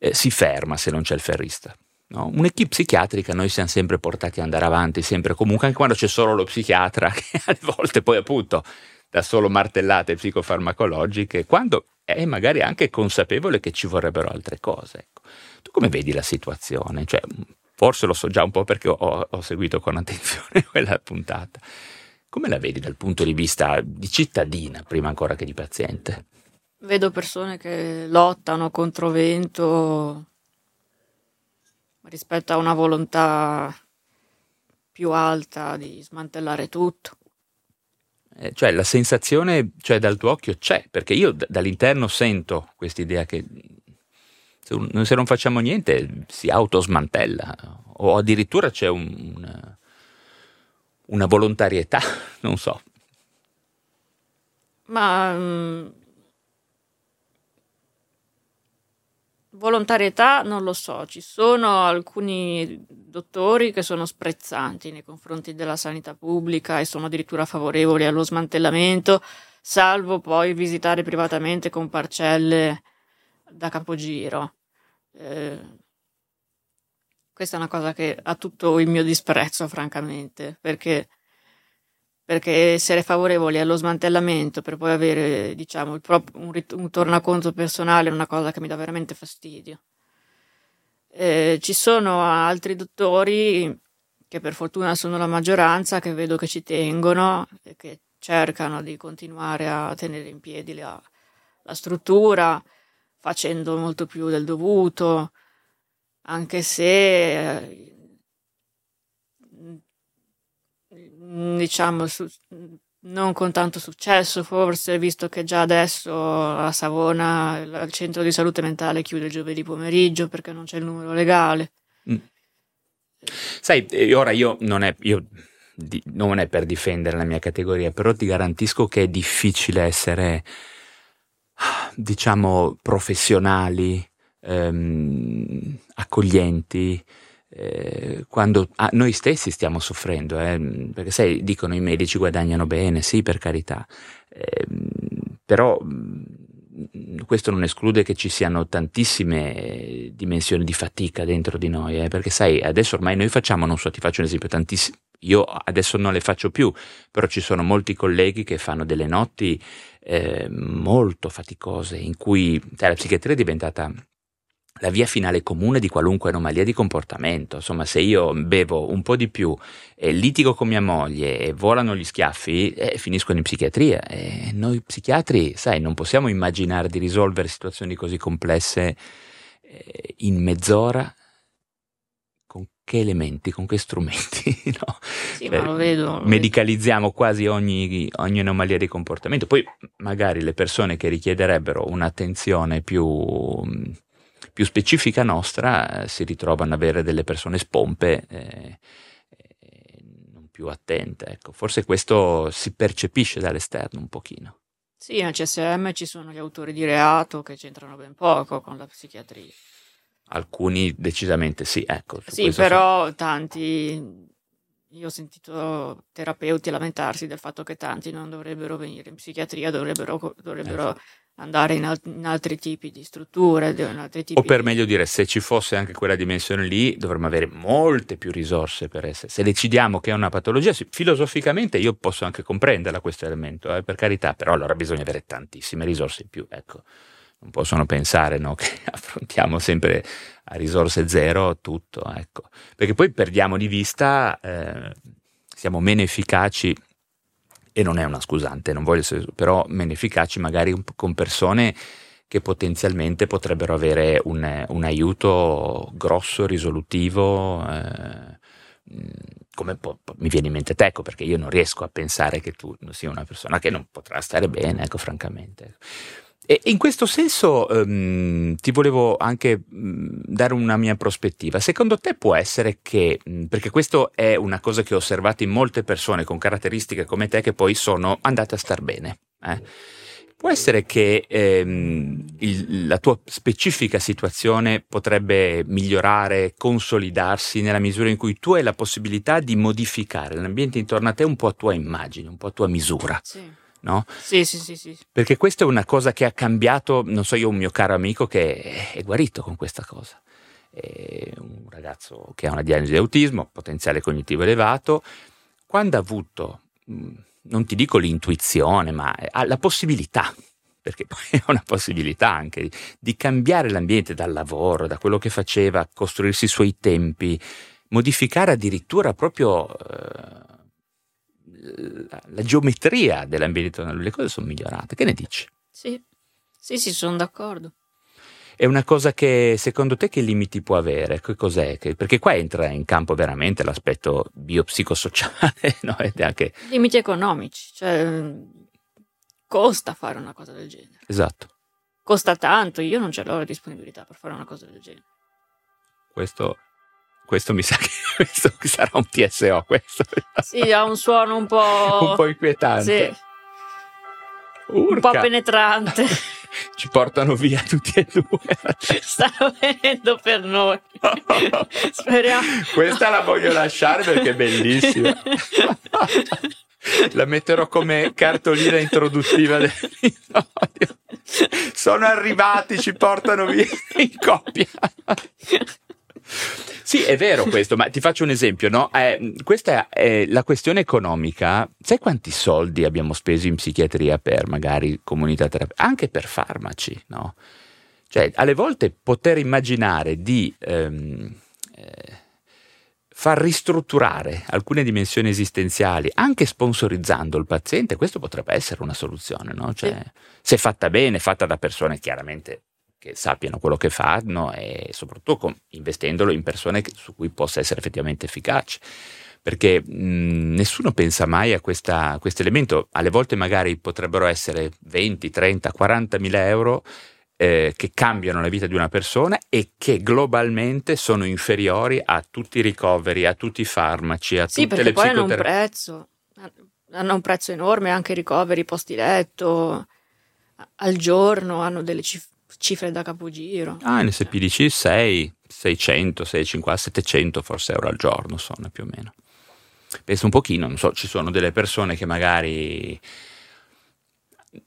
eh, si ferma se non c'è il ferrista. No? Un'equipe psichiatrica noi siamo sempre portati ad andare avanti, sempre comunque, anche quando c'è solo lo psichiatra, che a volte poi appunto dà solo martellate psicofarmacologiche, quando è magari anche consapevole che ci vorrebbero altre cose. Ecco. Tu come vedi la situazione? Cioè, Forse lo so già un po' perché ho, ho seguito con attenzione quella puntata. Come la vedi dal punto di vista di cittadina, prima ancora che di paziente? Vedo persone che lottano contro vento rispetto a una volontà più alta di smantellare tutto. Eh, cioè la sensazione cioè, dal tuo occhio c'è, perché io d- dall'interno sento questa idea che se non facciamo niente si autosmantella o addirittura c'è un, una, una, volontarietà, non so. Ma um, volontarietà non lo so, ci sono alcuni dottori che sono sprezzanti nei confronti della sanità pubblica e sono addirittura favorevoli allo smantellamento, salvo poi visitare privatamente con parcelle da capogiro. Eh, questa è una cosa che ha tutto il mio disprezzo, francamente, perché, perché essere favorevoli allo smantellamento per poi avere, diciamo, prop- un, rit- un tornaconto personale è una cosa che mi dà veramente fastidio. Eh, ci sono altri dottori che per fortuna sono la maggioranza, che vedo che ci tengono e che cercano di continuare a tenere in piedi la, la struttura facendo molto più del dovuto, anche se eh, diciamo su, non con tanto successo forse, visto che già adesso a Savona il centro di salute mentale chiude il giovedì pomeriggio perché non c'è il numero legale. Mm. Sai, eh, ora io non è, io di, non è per difendere la mia categoria, però ti garantisco che è difficile essere diciamo, professionali, ehm, accoglienti, eh, quando ah, noi stessi stiamo soffrendo, eh, perché sai, dicono i medici guadagnano bene, sì, per carità, eh, però questo non esclude che ci siano tantissime dimensioni di fatica dentro di noi, eh, perché sai, adesso ormai noi facciamo, non so, ti faccio un esempio, tantissimi, io adesso non le faccio più, però ci sono molti colleghi che fanno delle notti eh, molto faticose in cui cioè, la psichiatria è diventata la via finale comune di qualunque anomalia di comportamento. Insomma, se io bevo un po' di più e litigo con mia moglie e volano gli schiaffi, eh, finiscono in psichiatria. E noi psichiatri, sai, non possiamo immaginare di risolvere situazioni così complesse eh, in mezz'ora che elementi, con che strumenti. No? Sì, cioè, ma lo vedo. Medicalizziamo vedo. quasi ogni, ogni, anomalia di comportamento. Poi magari le persone che richiederebbero un'attenzione più, più specifica nostra eh, si ritrovano ad avere delle persone spompe. Eh, non più attente, ecco. Forse questo si percepisce dall'esterno un pochino. Sì, nel CSM ci sono gli autori di reato che c'entrano ben poco con la psichiatria. Alcuni decisamente sì, ecco. Sì, però sono... tanti, io ho sentito terapeuti lamentarsi del fatto che tanti non dovrebbero venire in psichiatria, dovrebbero, dovrebbero eh, andare in, al- in, altri tipi di strutture. Tipi o per meglio dire, se ci fosse anche quella dimensione lì, dovremmo avere molte più risorse per essere. Se decidiamo che è una patologia, filosoficamente io posso anche comprenderla questo elemento, eh, per carità, però allora bisogna avere tantissime risorse in più. Ecco non possono pensare no, che affrontiamo sempre a risorse zero tutto, ecco. perché poi perdiamo di vista, eh, siamo meno efficaci, e non è una scusante, non voglio essere, però meno efficaci magari con persone che potenzialmente potrebbero avere un, un aiuto grosso, risolutivo. Eh, come po- mi viene in mente Tecco, perché io non riesco a pensare che tu sia una persona che non potrà stare bene, ecco, francamente. E in questo senso um, ti volevo anche um, dare una mia prospettiva. Secondo te può essere che, um, perché questo è una cosa che ho osservato in molte persone con caratteristiche come te che poi sono andate a star bene. Eh? Può essere che ehm, il, la tua specifica situazione potrebbe migliorare, consolidarsi nella misura in cui tu hai la possibilità di modificare l'ambiente intorno a te un po' a tua immagine, un po' a tua misura. Sì no? Sì, sì, sì, sì. Perché questa è una cosa che ha cambiato, non so, io ho un mio caro amico che è guarito con questa cosa. È un ragazzo che ha una diagnosi di autismo, potenziale cognitivo elevato, quando ha avuto, mm, non ti dico l'intuizione, ma ha la possibilità, perché poi è una possibilità anche di cambiare l'ambiente dal lavoro, da quello che faceva, costruirsi i suoi tempi, modificare addirittura proprio eh, la, la geometria dell'ambiente le cose sono migliorate. Che ne dici? Sì, sì, sì, sono d'accordo. È una cosa che secondo te che limiti può avere? Che cos'è? Che, perché qua entra in campo veramente l'aspetto biopsicosociale, no? Ed anche... Limiti economici, cioè costa fare una cosa del genere. Esatto. Costa tanto, io non ce l'ho la disponibilità per fare una cosa del genere. Questo questo mi sa che questo sarà un TSO. Questo. Sì, ha un suono un po'... un po' inquietante. Sì. Un po' penetrante. Ci portano via tutti e due. Stanno venendo per noi. Speriamo. Questa la voglio lasciare perché è bellissima. La metterò come cartolina introduttiva dell'episodio. Sono arrivati, ci portano via in coppia. Sì, è vero questo, ma ti faccio un esempio, no? Eh, questa è la questione economica. Sai quanti soldi abbiamo speso in psichiatria per magari comunità terapeutica? Anche per farmaci, no? Cioè, alle volte poter immaginare di ehm, eh, far ristrutturare alcune dimensioni esistenziali, anche sponsorizzando il paziente, questo potrebbe essere una soluzione, no? Cioè, sì. se fatta bene, fatta da persone chiaramente che sappiano quello che fanno e soprattutto con, investendolo in persone che, su cui possa essere effettivamente efficace. Perché mh, nessuno pensa mai a questo elemento, alle volte magari potrebbero essere 20, 30, 40 mila euro eh, che cambiano la vita di una persona e che globalmente sono inferiori a tutti i ricoveri, a tutti i farmaci, a sì, tutte le psicoterapie. Sì, perché poi hanno un prezzo, hanno un prezzo enorme anche i ricoveri, posti letto, al giorno hanno delle cifre cifre da capogiro. Ah, in SPDC 6, 600, 650, 700 forse euro al giorno sono più o meno. Penso un pochino, non so, ci sono delle persone che magari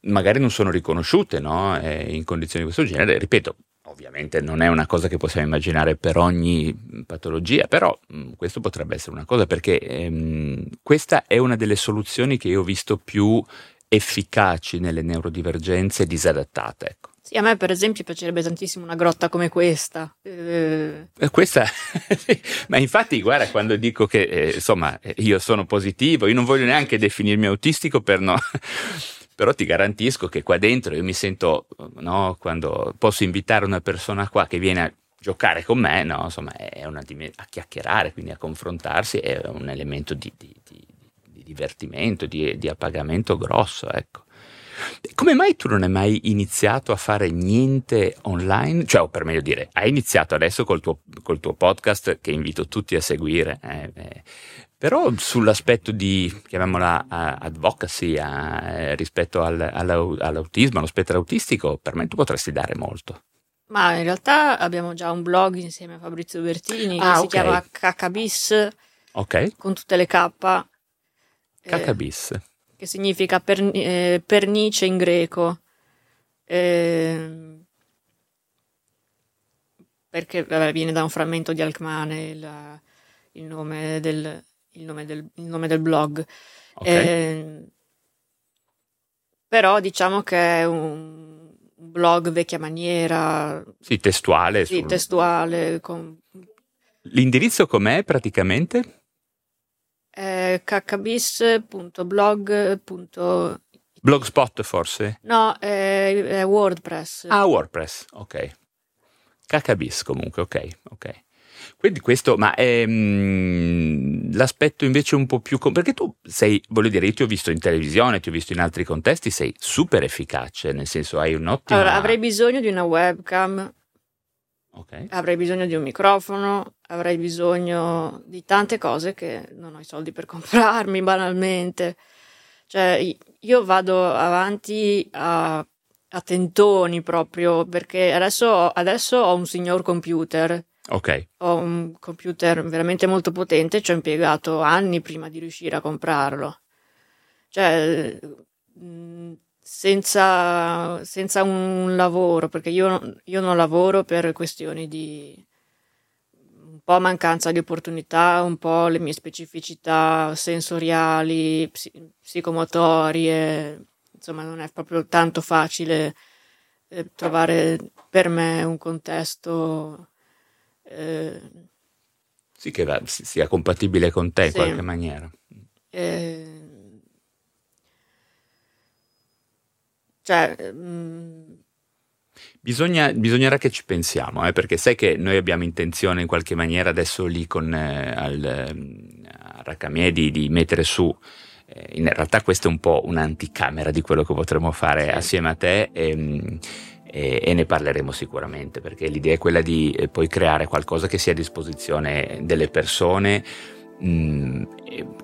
magari non sono riconosciute no? eh, in condizioni di questo genere, ripeto, ovviamente non è una cosa che possiamo immaginare per ogni patologia, però mh, mm, questo potrebbe essere una cosa perché ehm, questa è una delle soluzioni che io ho visto più efficaci nelle neurodivergenze disadattate. Ecco. Sì, a me per esempio piacerebbe tantissimo una grotta come questa. Eh... Questa, ma infatti guarda quando dico che eh, insomma io sono positivo, io non voglio neanche definirmi autistico per no, però ti garantisco che qua dentro io mi sento, no, quando posso invitare una persona qua che viene giocare con me, no? insomma, è una, a chiacchierare, quindi a confrontarsi, è un elemento di, di, di, di divertimento, di, appagamento grosso, ecco. Come mai tu non hai mai iniziato a fare niente online? Cioè, o per meglio dire, hai iniziato adesso col tuo, col tuo podcast che invito tutti a seguire, eh, eh, però sull'aspetto di, chiamiamola advocacy uh, rispetto al, all'autismo, allo spettro autistico, per me tu potresti dare molto. Ma in realtà abbiamo già un blog insieme a Fabrizio Bertini ah, che si chiama KKBIS okay. con tutte le K. KKBIS. Eh, che significa per, eh, pernice in greco. Eh, perché vabbè, viene da un frammento di Alcmane il, il, nome, del, il, nome, del, il nome, del, blog. Okay. Eh, però diciamo che è un blog vecchia maniera. Sì, testuale. Sì, sul... testuale. Con... L'indirizzo com'è praticamente? Eh, kkbis.blog. Blogspot forse? No, è, è WordPress. Ah, WordPress, ok. kkbis comunque, ok, ok. Quindi questo, ma ehm, l'aspetto invece un po' più... perché tu sei, voglio dire, io ti ho visto in televisione, ti ho visto in altri contesti, sei super efficace, nel senso hai un ottimo... Allora, avrei bisogno di una webcam, okay. avrei bisogno di un microfono, avrei bisogno di tante cose che non ho i soldi per comprarmi banalmente. Cioè, io vado avanti a, a tentoni proprio perché adesso, adesso ho un signor computer Ok. Ho un computer veramente molto potente, ci ho impiegato anni prima di riuscire a comprarlo. Cioè, senza, senza un lavoro, perché io, io, non lavoro per questioni di un po' mancanza di opportunità, un po' le mie specificità sensoriali, psicomotorie, insomma non è proprio tanto facile eh, trovare per me un contesto eh, sì, che va, sia compatibile con te sì. in qualche maniera. Eh, cioè, mh, mm, Bisogna, bisognerà che ci pensiamo, eh, perché sai che noi abbiamo intenzione in qualche maniera adesso lì con eh, al, eh, a Racamie di, di mettere su eh, in realtà questa è un po' un'anticamera di quello che potremmo fare sì. assieme a te e, ehm, e, e, ne parleremo sicuramente perché l'idea è quella di eh, poi creare qualcosa che sia a disposizione delle persone mh, mm,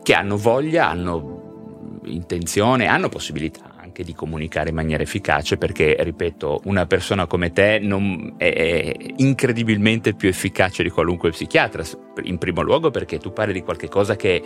che hanno voglia, hanno intenzione, hanno possibilità anche di comunicare in maniera efficace perché, ripeto, una persona come te non, è, è incredibilmente più efficace di qualunque psichiatra, in primo luogo perché tu parli di qualcosa che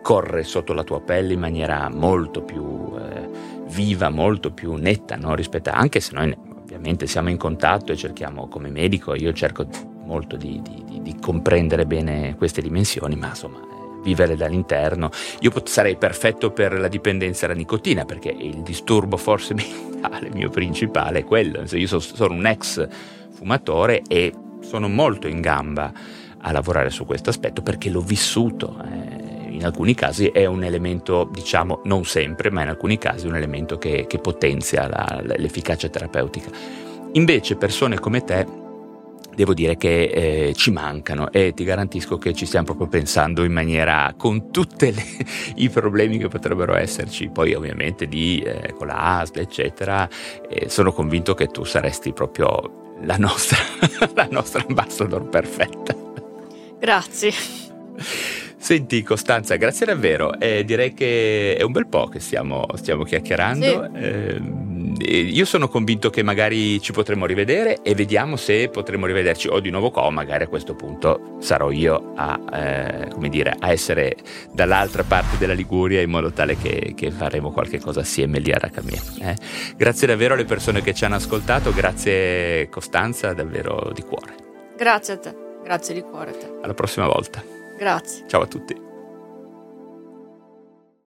corre sotto la tua pelle in maniera molto più eh, viva, molto più netta no? rispetto a, anche se noi ovviamente siamo in contatto e cerchiamo come medico, io cerco molto di, di, di comprendere bene queste dimensioni, ma insomma vivere dall'interno. Io pot- sarei perfetto per la dipendenza alla nicotina perché il disturbo forse mentale mio principale è quello. Io so, sono un ex fumatore e sono molto in gamba a lavorare su questo aspetto perché l'ho vissuto. Eh in alcuni casi è un elemento, diciamo, non sempre, ma in alcuni casi un elemento che, che potenzia la, l'efficacia terapeutica. Invece persone come te devo dire che eh, ci mancano e ti garantisco che ci stiamo proprio pensando in maniera con tutti i problemi che potrebbero esserci, poi ovviamente di, eh, con la ASL eccetera, eh, sono convinto che tu saresti proprio la nostra, la nostra ambassador perfetta. Grazie. Senti Costanza, grazie davvero. Eh, direi che è un bel po' che stiamo, stiamo chiacchierando. Sì. Eh, io sono convinto che magari ci potremo rivedere e vediamo se potremo rivederci o di nuovo qua o magari a questo punto sarò io a, eh, dire, a essere dall'altra parte della Liguria in modo tale che, che faremo qualche cosa assieme lì a Racamia. Eh. Grazie davvero alle persone che ci hanno ascoltato, grazie Costanza davvero di cuore. Grazie a te, grazie di cuore a te. Alla prossima volta. Grazie. Ciao a tutti.